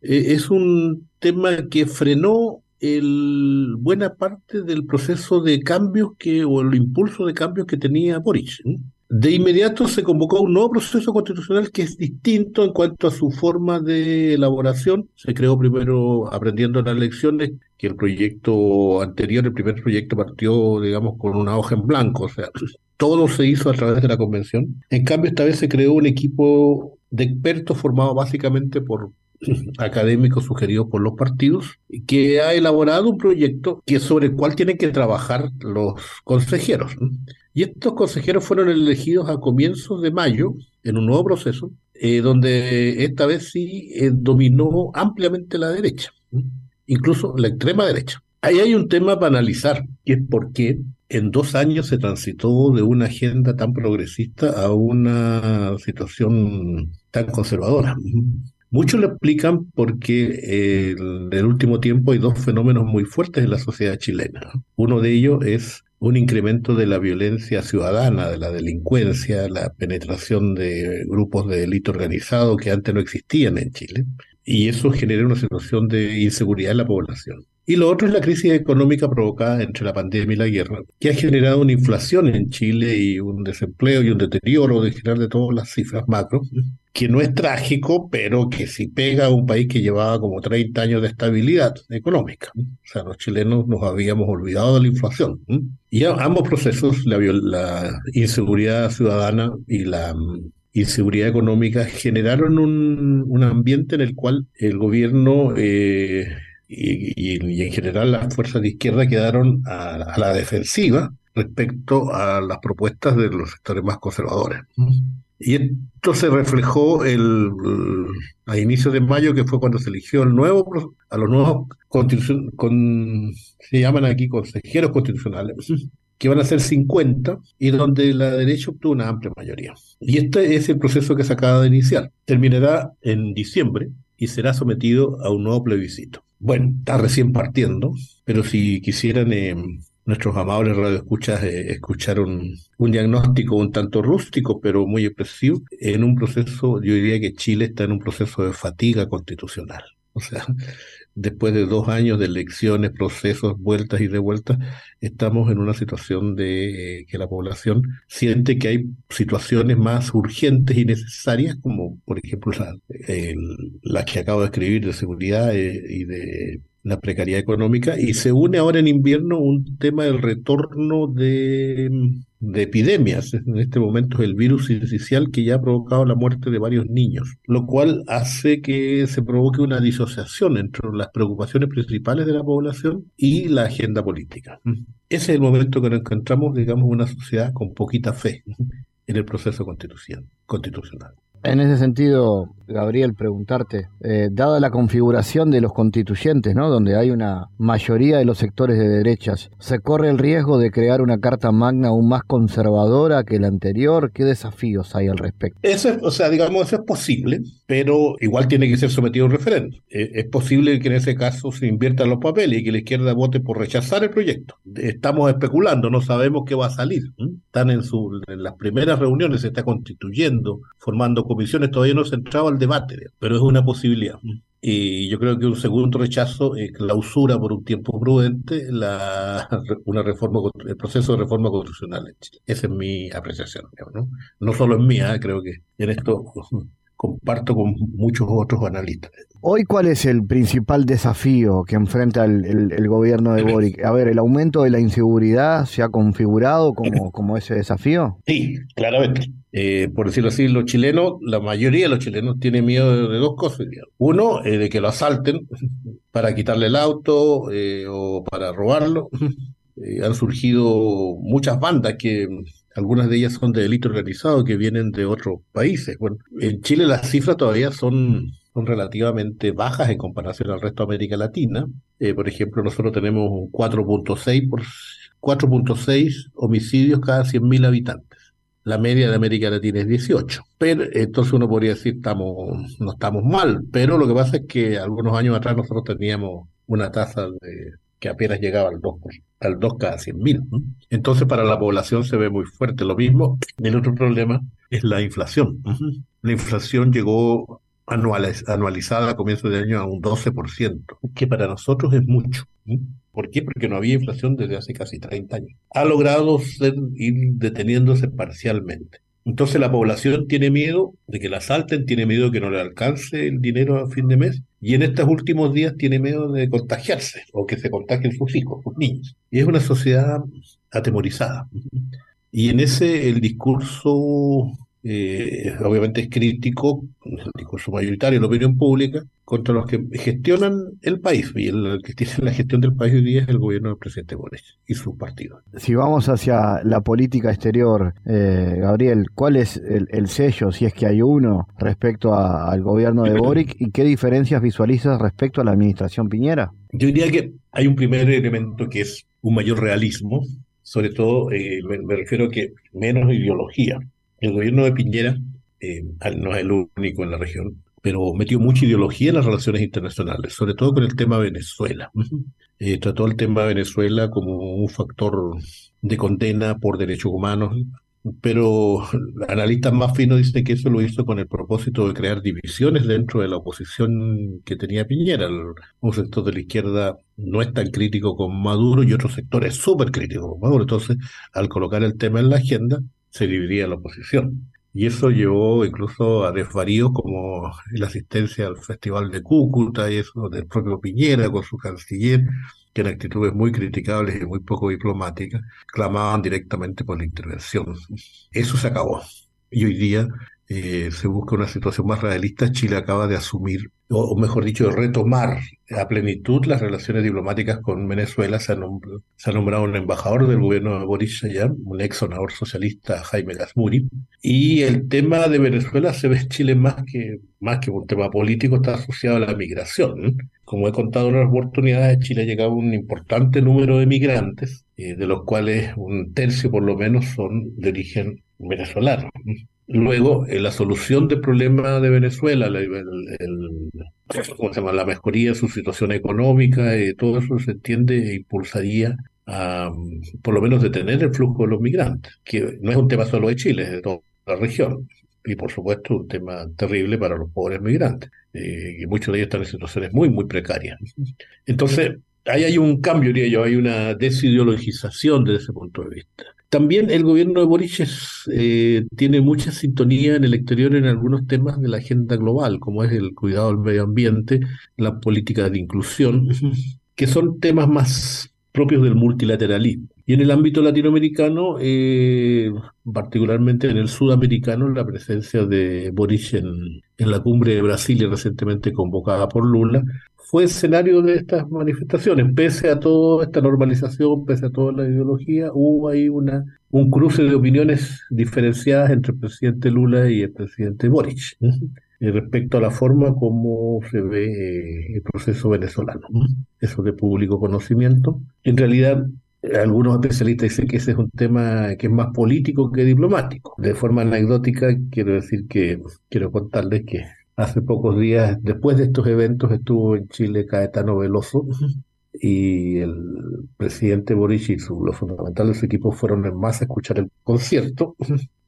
eh, es un tema que frenó el, buena parte del proceso de cambios que, o el impulso de cambios que tenía Boric. De inmediato se convocó un nuevo proceso constitucional que es distinto en cuanto a su forma de elaboración. Se creó primero aprendiendo las lecciones, que el proyecto anterior, el primer proyecto partió, digamos, con una hoja en blanco, o sea, todo se hizo a través de la convención. En cambio, esta vez se creó un equipo de expertos formado básicamente por académicos sugeridos por los partidos, que ha elaborado un proyecto que sobre el cual tienen que trabajar los consejeros. Y estos consejeros fueron elegidos a comienzos de mayo en un nuevo proceso, eh, donde esta vez sí eh, dominó ampliamente la derecha, incluso la extrema derecha. Ahí hay un tema para analizar, que es por qué en dos años se transitó de una agenda tan progresista a una situación tan conservadora. Muchos lo explican porque en el último tiempo hay dos fenómenos muy fuertes en la sociedad chilena. Uno de ellos es un incremento de la violencia ciudadana, de la delincuencia, la penetración de grupos de delito organizado que antes no existían en Chile. Y eso genera una situación de inseguridad en la población. Y lo otro es la crisis económica provocada entre la pandemia y la guerra, que ha generado una inflación en Chile y un desempleo y un deterioro de general de todas las cifras macro, que no es trágico, pero que sí pega a un país que llevaba como 30 años de estabilidad económica. O sea, los chilenos nos habíamos olvidado de la inflación. Y ambos procesos, la, inseguridad ciudadana y la mm, inseguridad económica, generaron un, ambiente en el cual el gobierno... Eh, y, en general las fuerzas de izquierda quedaron a, la defensiva respecto a las propuestas de los sectores más conservadores. Y esto se reflejó el, a inicios de mayo, que fue cuando se eligió el nuevo, a los nuevos con, se llaman aquí consejeros constitucionales, que van a ser 50 y donde la derecha obtuvo una amplia mayoría. Y este es el proceso que se acaba de iniciar. Terminará en diciembre y será sometido a un nuevo plebiscito. Bueno, está recién partiendo, pero si quisieran eh, nuestros amables radioescuchas eh, escuchar un, diagnóstico un tanto rústico, pero muy expresivo, en un proceso, yo diría que Chile está en un proceso de fatiga constitucional. O sea, después de dos años de elecciones, procesos, vueltas y devueltas, estamos en una situación de eh, que la población siente que hay situaciones más urgentes y necesarias, como por ejemplo la, que acabo de escribir de seguridad eh, y de la precariedad económica, y se une ahora en invierno un tema del retorno de de epidemias. En este momento es el virus inicial que ya ha provocado la muerte de varios niños, lo cual hace que se provoque una disociación entre las preocupaciones principales de la población y la agenda política. Ese es el momento que nos encontramos, digamos, una sociedad con poquita fe en el proceso constitucional. En ese sentido, Gabriel, preguntarte, eh, dada la configuración de los constituyentes, ¿no? donde hay una mayoría de los sectores de derechas, ¿se corre el riesgo de crear una carta magna aún más conservadora que la anterior? ¿Qué desafíos hay al respecto? Eso es, o sea, digamos, eso es posible, pero igual tiene que ser sometido a un referéndum. Eh, es posible que en ese caso se inviertan los papeles y que la izquierda vote por rechazar el proyecto. Estamos especulando, no sabemos qué va a salir. Están en, su, en las primeras reuniones, se está constituyendo, formando comisiones, todavía no se entraba al debate, pero es una posibilidad. Y yo creo que un segundo rechazo clausura por un tiempo prudente la, una reforma, el proceso de reforma constitucional en Chile. Esa es mi apreciación. ¿no? no solo es mía, creo que en esto comparto con muchos otros analistas. Hoy, ¿cuál es el principal desafío que enfrenta el, gobierno de Boric? A ver, ¿el aumento de la inseguridad se ha configurado como, como ese desafío? Sí, claramente. Eh, por decirlo así, los chilenos, la mayoría de los chilenos tienen miedo de, dos cosas. Uno, eh, de que lo asalten para quitarle el auto eh, o para robarlo. han surgido muchas bandas que algunas de ellas son de delito organizado que vienen de otros países. En Chile las cifras todavía son, son relativamente bajas en comparación al resto de América Latina. Eh, por ejemplo, nosotros tenemos 4.6 por 4.6 homicidios cada 100.000 habitantes. La media de América Latina es 18. Pero entonces uno podría decir estamos no estamos mal, pero lo que pasa es que algunos años atrás nosotros teníamos una tasa de que apenas llegaba al 2, al 2 cada 100 mil. Entonces para la población se ve muy fuerte. Lo mismo, el otro problema es la inflación. La inflación llegó anualizada a comienzo de año a un 12%, que para nosotros es mucho. ¿Por qué? Porque no había inflación desde hace casi 30 años. Ha logrado ir deteniéndose parcialmente. Entonces la población tiene miedo de que la asalten, tiene miedo de que no le alcance el dinero a fin de mes y en estos últimos días tiene miedo de contagiarse o que se contagien sus hijos, sus niños. Y es una sociedad atemorizada. Y en ese el discurso eh, obviamente es crítico, el discurso mayoritario la opinión pública, contra los que gestionan el país. Y el, que tiene la gestión del país hoy día es el gobierno del presidente Boric y su partido. Si vamos hacia la política exterior, eh, Gabriel, ¿cuál es el, sello, si es que hay uno, respecto al gobierno de Boric y qué diferencias visualizas respecto a la administración Piñera? Yo diría que hay un primer elemento que es un mayor realismo, sobre todo eh, me refiero a que menos ideología el gobierno de Piñera eh, no es el único en la región, pero metió mucha ideología en las relaciones internacionales, sobre todo con el tema Venezuela. Eh, trató el tema Venezuela como un factor de condena por derechos humanos, pero analistas más finos dicen que eso lo hizo con el propósito de crear divisiones dentro de la oposición que tenía Piñera. Un sector de la izquierda no es tan crítico como Maduro y otro sector es súper crítico como Maduro. Entonces, al colocar el tema en la agenda, se dividía la oposición. Y eso llevó incluso a desvaríos como la asistencia al Festival de Cúcuta y eso del propio Piñera con su canciller, que en actitudes muy criticables y muy poco diplomáticas clamaban directamente por la intervención. Eso se acabó. Y hoy día eh, se busca una situación más realista, Chile acaba de asumir, o, mejor dicho, retomar a plenitud las relaciones diplomáticas con Venezuela. Se ha, nombrado, se ha nombrado un embajador del gobierno de Boris allá, un ex senador socialista, Jaime Gasmuri. Y el tema de Venezuela se ve en Chile más que, más que un tema político, está asociado a la migración. Como he contado en otras oportunidades, Chile ha llegado a un importante número de migrantes, eh, de los cuales un tercio por lo menos son de origen venezolano. Luego, en la solución del problema de Venezuela, la mejoría de su situación económica, y todo eso se entiende e impulsaría a, por lo menos, detener el flujo de los migrantes, que no es un tema solo de Chile, es de toda la región. Y, por supuesto, un tema terrible para los pobres migrantes, eh, y muchos de ellos están en situaciones muy, muy precarias. Entonces, ahí hay un cambio, diría yo, hay una desideologización desde ese punto de vista. También el gobierno de Boric eh, tiene mucha sintonía en el exterior en algunos temas de la agenda global, como es el cuidado del medio ambiente, la política de inclusión, que son temas más propios del multilateralismo. Y en el ámbito latinoamericano, eh, particularmente en el sudamericano, la presencia de Boric en, en la cumbre de Brasilia recientemente convocada por Lula fue escenario de estas manifestaciones. Pese a toda esta normalización, pese a toda la ideología, hubo ahí una, un cruce de opiniones diferenciadas entre el presidente Lula y el presidente Boric respecto a la forma como se ve eh, el proceso venezolano. Eso de público conocimiento. En realidad, algunos especialistas dicen que ese es un tema que es más político que diplomático. De forma anecdótica, quiero decir que quiero contarles que Hace pocos días, después de estos eventos, estuvo en Chile Caetano Veloso y el presidente Boric y los fundamentales de su equipo fueron en masa a escuchar el concierto.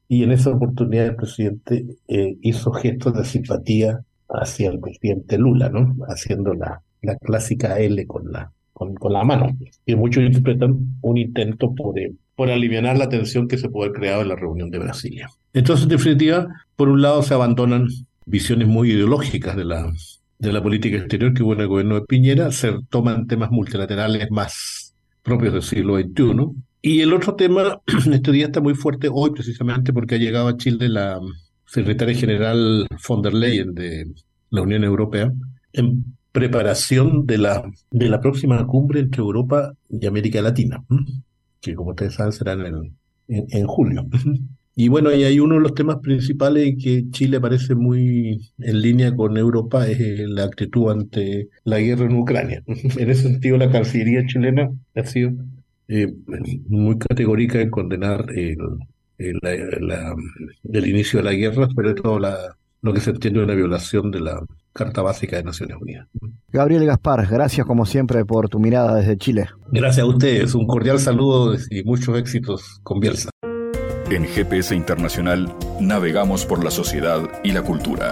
Y en esa oportunidad el presidente eh, hizo gestos de simpatía hacia el presidente Lula, ¿no? Haciendo la, la clásica L con la, con, con la mano. Y muchos interpretan un intento por, eh, por aliviar la tensión que se puede haber creado en la reunión de Brasilia. Entonces, en definitiva, por un lado se abandonan visiones muy ideológicas de la, de la política exterior que hubo en el gobierno de Piñera, se toman temas multilaterales más propios del siglo XXI. Y el otro tema, este día está muy fuerte hoy precisamente porque ha llegado a Chile la secretaria general von der Leyen de la Unión Europea en preparación de la, de la próxima cumbre entre Europa y América Latina, que como ustedes saben será en, en julio. Y bueno, y hay uno de los temas principales que Chile parece muy en línea con Europa es eh, la actitud ante la guerra en Ucrania. En ese sentido, la Cancillería chilena ha sido eh, muy categórica en condenar el, el, inicio de la guerra, sobre todo la, lo que se entiende una violación de la Carta Básica de Naciones Unidas. Gabriel Gaspar, gracias como siempre por tu mirada desde Chile. Gracias a ustedes, un cordial saludo y muchos éxitos con Bielsa. En GPS Internacional navegamos por la sociedad y la cultura.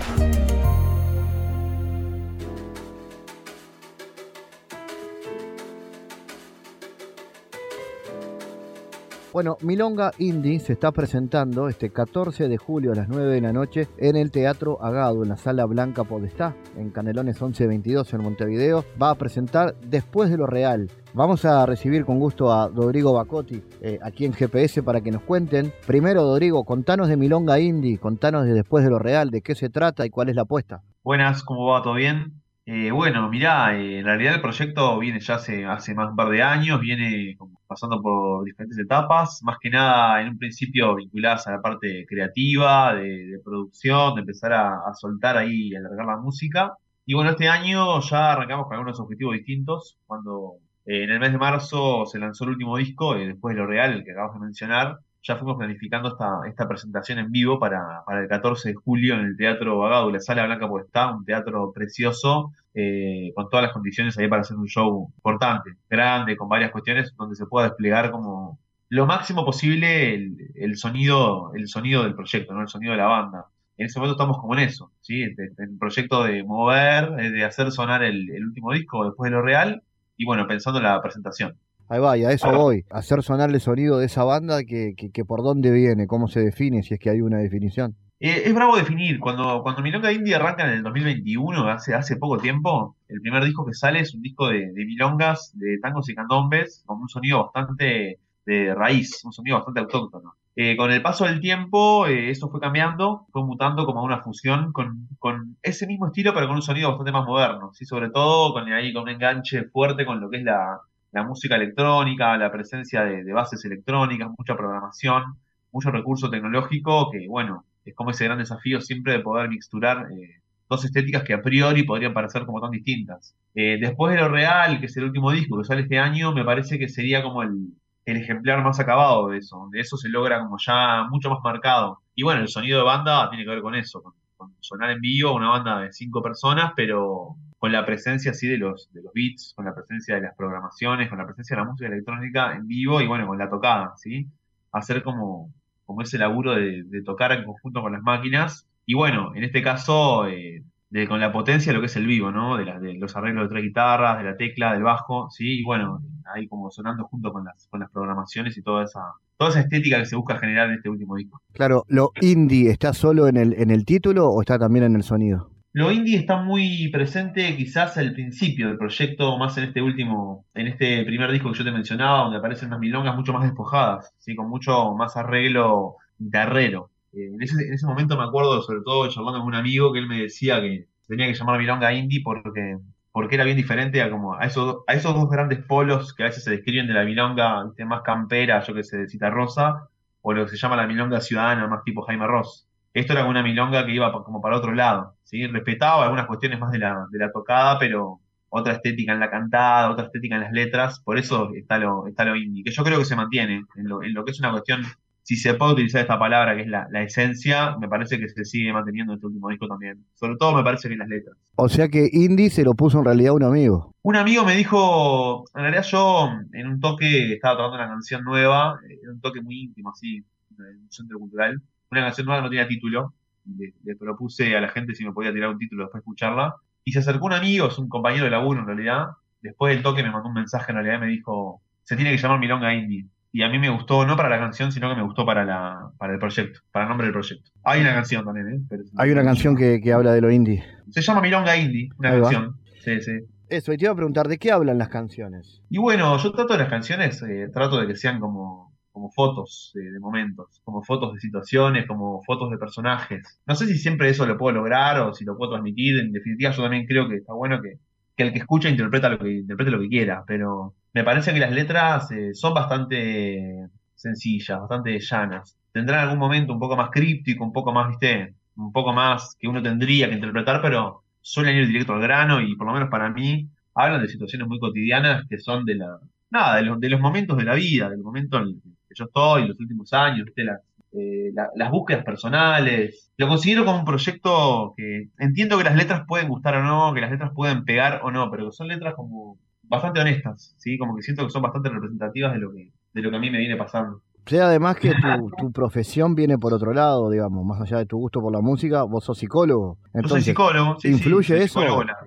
Bueno, Milonga Indie se está presentando este 14 de julio a las 9 de la noche en el Teatro Agado, en la Sala Blanca Podestá, en Canelones 1122 en Montevideo. Va a presentar Después de lo Real, Vamos a recibir con gusto a Rodrigo Bacotti eh, aquí en GPS para que nos cuenten. Primero, Rodrigo, contanos de Milonga Indie, contanos de Después de lo Real, de qué se trata y cuál es la apuesta. Buenas, ¿cómo va? ¿Todo bien? Eh, bueno, mirá, eh, en realidad el proyecto viene ya hace, hace más un par de años, viene pasando por diferentes etapas, más que nada en un principio vinculadas a la parte creativa, de, producción, de empezar a, soltar ahí y alargar la música. Y bueno, este año ya arrancamos con algunos objetivos distintos, cuando eh, en el mes de marzo se lanzó el último disco, y después de lo real, el que acabas de mencionar. Ya fuimos planificando esta, esta presentación en vivo para, para el 14 de julio en el Teatro Vagado, la Sala Blanca está un teatro precioso, eh, con todas las condiciones ahí para hacer un show importante, grande, con varias cuestiones donde se pueda desplegar como lo máximo posible el, sonido, el sonido del proyecto, ¿no? el sonido de la banda. En ese momento estamos como en eso, ¿sí? en el proyecto de mover, de hacer sonar el, el último disco después de lo real y bueno, pensando en la presentación. Ahí va, y a eso voy, hacer sonar el sonido de esa banda que, que, por dónde viene, cómo se define, si es que hay una definición. Eh, es bravo definir, cuando, cuando Milonga Indie arranca en el 2021, hace, hace poco tiempo, el primer disco que sale es un disco de, de milongas, de tangos y candombes, con un sonido bastante de raíz, un sonido bastante autóctono. Eh, con el paso del tiempo, eh, eso fue cambiando, fue mutando como una fusión con, con, ese mismo estilo, pero con un sonido bastante más moderno, ¿sí? sobre todo con, ahí, con un enganche fuerte con lo que es la, la música electrónica, la presencia de, bases electrónicas, mucha programación, mucho recurso tecnológico, que bueno, es como ese gran desafío siempre de poder mixturar eh, dos estéticas que a priori podrían parecer como tan distintas. Eh, después de lo real, que es el último disco que sale este año, me parece que sería como el, el ejemplar más acabado de eso, donde eso se logra como ya mucho más marcado. Y bueno, el sonido de banda tiene que ver con eso, con, con sonar en vivo, una banda de cinco personas, pero con la presencia así de los, de los beats, con la presencia de las programaciones, con la presencia de la música electrónica en vivo y bueno, con la tocada, ¿sí? Hacer como, como ese laburo de, de tocar en conjunto con las máquinas. Y bueno, en este caso, eh, de, con la potencia de lo que es el vivo, ¿no? De, de los arreglos de tres guitarras, de la tecla, del bajo, ¿sí? Y bueno, ahí como sonando junto con las, con las programaciones y toda esa, toda esa estética que se busca generar en este último disco. Claro, ¿lo indie está solo en el, en el título o está también en el sonido? Lo indie está muy presente quizás al principio del proyecto, más en este último, en este primer disco que yo te mencionaba, donde aparecen unas milongas mucho más despojadas, ¿sí? con mucho más arreglo guitarrero. Eh, en, ese, en ese momento me acuerdo, sobre todo charlando con un amigo, que él me decía que tenía que llamar milonga indie porque, porque era bien diferente a, como a, esos, a esos dos grandes polos que a veces se describen de la milonga más campera, yo que sé, de Cita Rosa, o lo que se llama la milonga ciudadana, más tipo Jaime Ross. Esto era una milonga que iba como para otro lado, ¿sí? Respetaba algunas cuestiones más de la, de la tocada, pero otra estética en la cantada, otra estética en las letras, por eso está lo, está lo indie, que yo creo que se mantiene en lo, en lo que es una cuestión si se puede utilizar esta palabra que es la, la, esencia, me parece que se sigue manteniendo en este último disco también. Sobre todo me parece que en las letras. O sea que Indie se lo puso en realidad un amigo. Un amigo me dijo, en realidad yo en un toque estaba tocando una canción nueva, en un toque muy íntimo así, en un centro cultural, una canción nueva que no tenía título, le, le, propuse a la gente si me podía tirar un título después de escucharla, y se acercó un amigo, es un compañero de laburo en realidad, después del toque me mandó un mensaje en realidad y me dijo, se tiene que llamar Milonga Indie y a mí me gustó, no para la canción, sino que me gustó para la para el proyecto, para el nombre del proyecto. Hay una canción también, ¿eh? Pero Hay una canción que, que, habla de lo indie. Se llama Milonga Indie, una Ahí canción. Va. Sí, sí. Eso, y te iba a preguntar, ¿de qué hablan las canciones? Y bueno, yo trato de las canciones, eh, trato de que sean como, como fotos de momentos, como fotos de situaciones, como fotos de personajes. No sé si siempre eso lo puedo lograr o si lo puedo transmitir. En definitiva, yo también creo que está bueno que, que el que escucha interpreta lo que, interprete lo que quiera, pero me parece que las letras eh, son bastante sencillas, bastante llanas. Tendrán algún momento un poco más críptico, un poco más, viste, un poco más que uno tendría que interpretar, pero suelen ir directo al grano y por lo menos para mí hablan de situaciones muy cotidianas que son de la, nada, de, lo, de los momentos de la vida, del momento en el que yo estoy, los últimos años, viste, las, eh, la, las búsquedas personales. Lo considero como un proyecto que entiendo que las letras pueden gustar o no, que las letras pueden pegar o no, pero que son letras como bastante honestas, ¿sí? Como que siento que son bastante representativas de lo que, de lo que a mí me viene pasando. Sea además que tu, tu, profesión viene por otro lado, digamos, más allá de tu gusto por la música, vos sos psicólogo. Entonces, yo soy psicólogo. Sí, ¿Influye sí, eso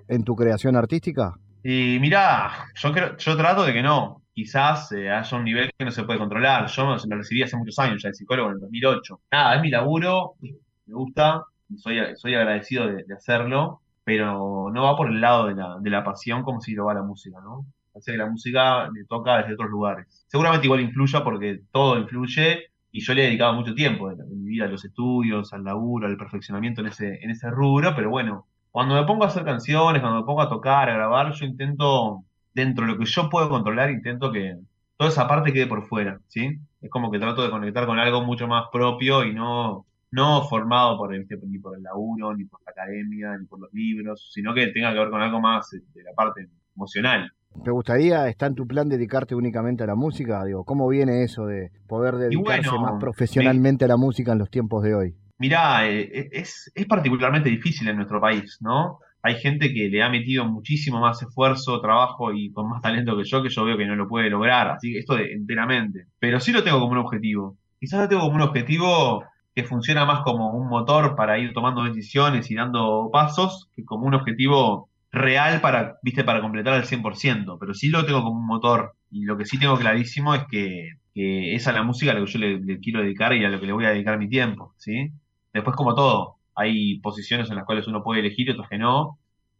en tu creación artística? Y mirá, yo, creo, yo trato de que no. Quizás eh, haya un nivel que no se puede controlar. Yo me recibí hace muchos años ya de psicólogo en el 2008. Nada, es mi laburo, me gusta, soy, soy agradecido de, hacerlo, pero no va por el lado de la, de la pasión como si lo va la música, ¿no? Parece que la música le toca desde otros lugares. Seguramente igual influya porque todo influye y yo le he dedicado mucho tiempo de, mi vida a los estudios, al laburo, al perfeccionamiento en ese, en ese rubro, pero bueno, cuando me pongo a hacer canciones, cuando me pongo a tocar, a grabar, yo intento, dentro de lo que yo puedo controlar, intento que toda esa parte quede por fuera, ¿sí? Es como que trato de conectar con algo mucho más propio y no no formado por el, ni por el laburo, ni por la academia, ni por los libros, sino que tenga que ver con algo más de la parte emocional. ¿Te gustaría, está en tu plan dedicarte únicamente a la música? Digo, ¿cómo viene eso de poder dedicarse bueno, más profesionalmente me... a la música en los tiempos de hoy? Mirá, eh, es, es particularmente difícil en nuestro país, ¿no? Hay gente que le ha metido muchísimo más esfuerzo, trabajo y con más talento que yo, que yo veo que no lo puede lograr, así que esto de, enteramente. Pero sí lo tengo como un objetivo. Quizás lo tengo como un objetivo que funciona más como un motor para ir tomando decisiones y dando pasos que como un objetivo real para, viste, para completar al 100%, pero sí lo tengo como un motor y lo que sí tengo clarísimo es que, que es a la música a lo que yo le, le, quiero dedicar y a lo que le voy a dedicar mi tiempo, ¿sí? Después como todo, hay posiciones en las cuales uno puede elegir y otras que no,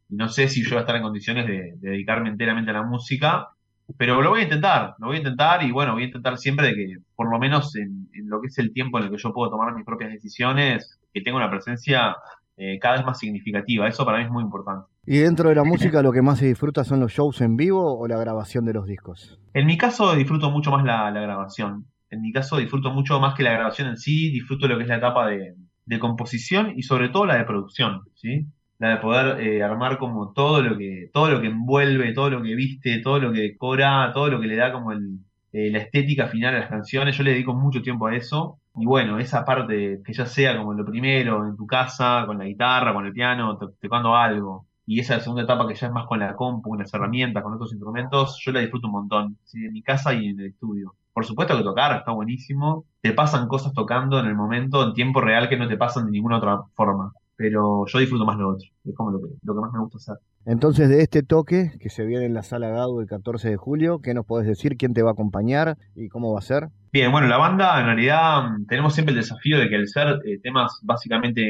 no sé si yo voy a estar en condiciones de, de dedicarme enteramente a la música, pero lo voy a intentar, lo voy a intentar y bueno, voy a intentar siempre de que, por lo menos en, lo que es el tiempo en el que yo puedo tomar mis propias decisiones, que tenga una presencia eh, cada vez más significativa. Eso para mí es muy importante. ¿Y dentro de la música lo que más se disfruta son los shows en vivo o la grabación de los discos? En mi caso disfruto mucho más la, grabación. En mi caso disfruto mucho más que la grabación en sí, disfruto lo que es la etapa de, de composición y sobre todo la de producción, ¿sí? la de poder eh, armar como todo lo que todo lo que envuelve, todo lo que viste, todo lo que decora, todo lo que le da como el, eh, la estética final a las canciones. Yo le dedico mucho tiempo a eso. Y bueno, esa parte que ya sea como lo primero, en tu casa, con la guitarra, con el piano, tocando algo, y esa segunda etapa que ya es más con la compu, con las herramientas, con otros instrumentos, yo la disfruto un montón, ¿sí? en mi casa y en el estudio. Por supuesto que tocar está buenísimo, te pasan cosas tocando en el momento, en tiempo real, que no te pasan de ninguna otra forma pero yo disfruto más lo otro, es como lo que, lo que más me gusta hacer. Entonces, de este toque que se viene en la sala Gado el 14 de julio, ¿qué nos podés decir? ¿Quién te va a acompañar y cómo va a ser? Bien, bueno, la banda en realidad tenemos siempre el desafío de que al ser eh, temas básicamente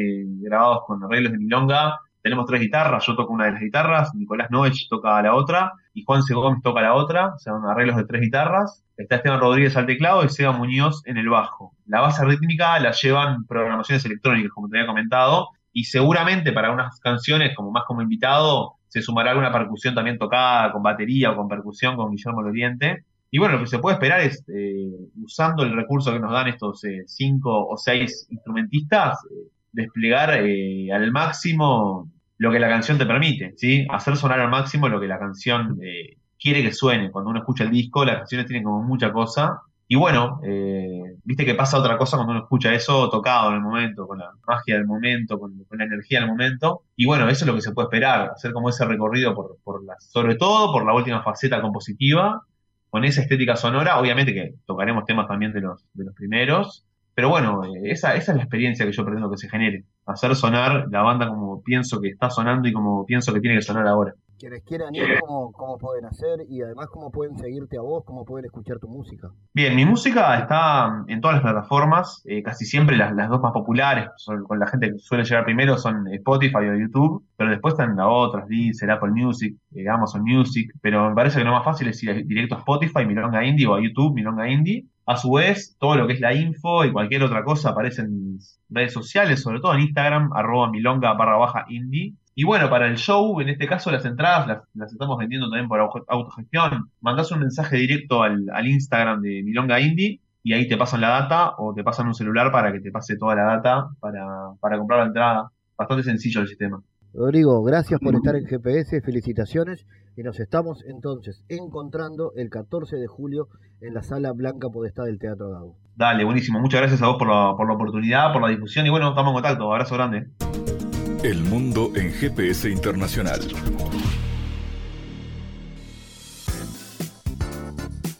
grabados con arreglos de milonga, tenemos tres guitarras, yo toco una de las guitarras, Nicolás Noech toca la otra y Juan Segómez toca la otra, o sea, arreglos de tres guitarras. Está Esteban Rodríguez al teclado y Seba Muñoz en el bajo. La base rítmica la llevan programaciones electrónicas, como te había comentado, y seguramente para unas canciones, como más como invitado, se sumará alguna percusión también tocada con batería o con percusión con Guillermo Loriente. Y bueno, lo que se puede esperar es, eh, usando el recurso que nos dan estos eh, cinco o seis instrumentistas, eh, desplegar al máximo lo que la canción te permite, ¿sí? Hacer sonar al máximo lo que la canción quiere que suene. Cuando uno escucha el disco, las canciones tienen como mucha cosa y bueno, eh, viste que pasa otra cosa cuando uno escucha eso tocado en el momento, con la magia del momento, con, la energía del momento. Y bueno, eso es lo que se puede esperar, hacer como ese recorrido por, la, sobre todo por la última faceta compositiva, con esa estética sonora. Obviamente que tocaremos temas también de los, de los primeros, pero bueno, eh, esa, esa es la experiencia que yo pretendo que se genere, hacer sonar la banda como pienso que está sonando y como pienso que tiene que sonar ahora quienes quieran ir, ¿cómo, ¿cómo, pueden hacer? Y además, ¿cómo pueden seguirte a vos? ¿Cómo pueden escuchar tu música? Bien, mi música está en todas las plataformas, eh, casi siempre las, las, dos más populares, con la gente que suele llegar primero son Spotify o YouTube, pero después están las otras, Deezer, Apple Music, eh, Amazon Music, pero me parece que lo más fácil es ir directo a Spotify, Milonga Indie, o a YouTube, Milonga Indie. A su vez, todo lo que es la info y cualquier otra cosa aparece en redes sociales, sobre todo en Instagram, arroba milonga barra baja indie. Y bueno, para el show, en este caso, las entradas las, estamos vendiendo también por autogestión. Mandás un mensaje directo al, Instagram de Milonga Indie y ahí te pasan la data o te pasan un celular para que te pase toda la data para comprar la entrada. Bastante sencillo el sistema. Rodrigo, gracias por estar en GPS, felicitaciones y nos estamos entonces encontrando el 14 de julio en la sala Blanca Podestá del Teatro Gago. Dale, buenísimo. Muchas gracias a vos por la, por la oportunidad, por la difusión y bueno, estamos en contacto. Abrazo grande. El mundo en GPS internacional.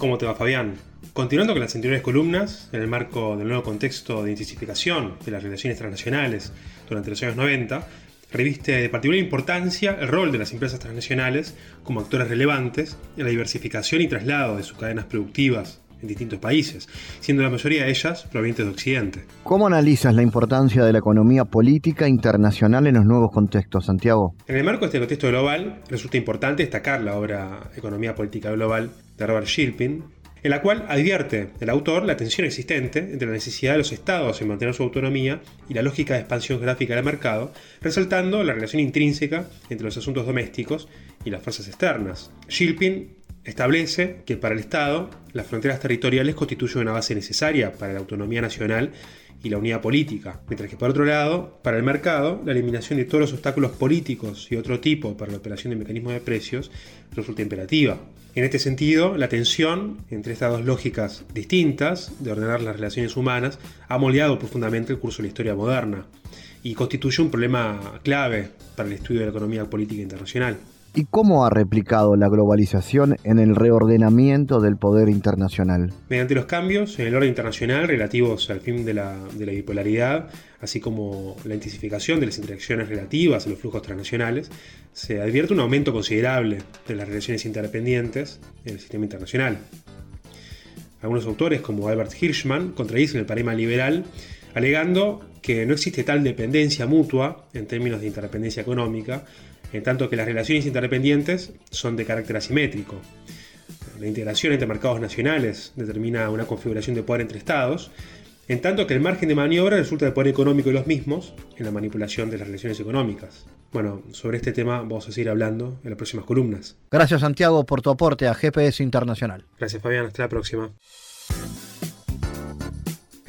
¿Cómo te va, Fabián? Continuando con las anteriores columnas, en el marco del nuevo contexto de intensificación de las relaciones transnacionales durante los años 90, reviste de particular importancia el rol de las empresas transnacionales como actores relevantes en la diversificación y traslado de sus cadenas productivas en distintos países, siendo la mayoría de ellas provenientes de Occidente. ¿Cómo analizas la importancia de la economía política internacional en los nuevos contextos, Santiago? En el marco de este contexto global, resulta importante destacar la obra Economía Política Global de Robert Shilpin, en la cual advierte el autor la tensión existente entre la necesidad de los estados en mantener su autonomía y la lógica de expansión gráfica del mercado, resaltando la relación intrínseca entre los asuntos domésticos y las fuerzas externas. Shilpin establece que para el Estado las fronteras territoriales constituyen una base necesaria para la autonomía nacional y la unidad política, mientras que por otro lado, para el mercado, la eliminación de todos los obstáculos políticos y otro tipo para la operación de mecanismos de precios resulta imperativa. En este sentido, la tensión entre estas dos lógicas distintas de ordenar las relaciones humanas ha moldeado profundamente el curso de la historia moderna y constituye un problema clave para el estudio de la economía política internacional. Y cómo ha replicado la globalización en el reordenamiento del poder internacional. Mediante los cambios en el orden internacional relativos al fin de la, bipolaridad, así como la intensificación de las interacciones relativas a los flujos transnacionales, se advierte un aumento considerable de las relaciones interdependientes en el sistema internacional. Algunos autores, como Albert Hirschman, contradicen el paradigma liberal, alegando que no existe tal dependencia mutua en términos de interdependencia económica, en tanto que las relaciones interdependientes son de carácter asimétrico. La integración entre mercados nacionales determina una configuración de poder entre estados, en tanto que el margen de maniobra resulta del poder económico de los mismos en la manipulación de las relaciones económicas. Bueno, sobre este tema vamos a seguir hablando en las próximas columnas. Gracias Santiago por tu aporte a GPS Internacional. Gracias Fabián, hasta la próxima.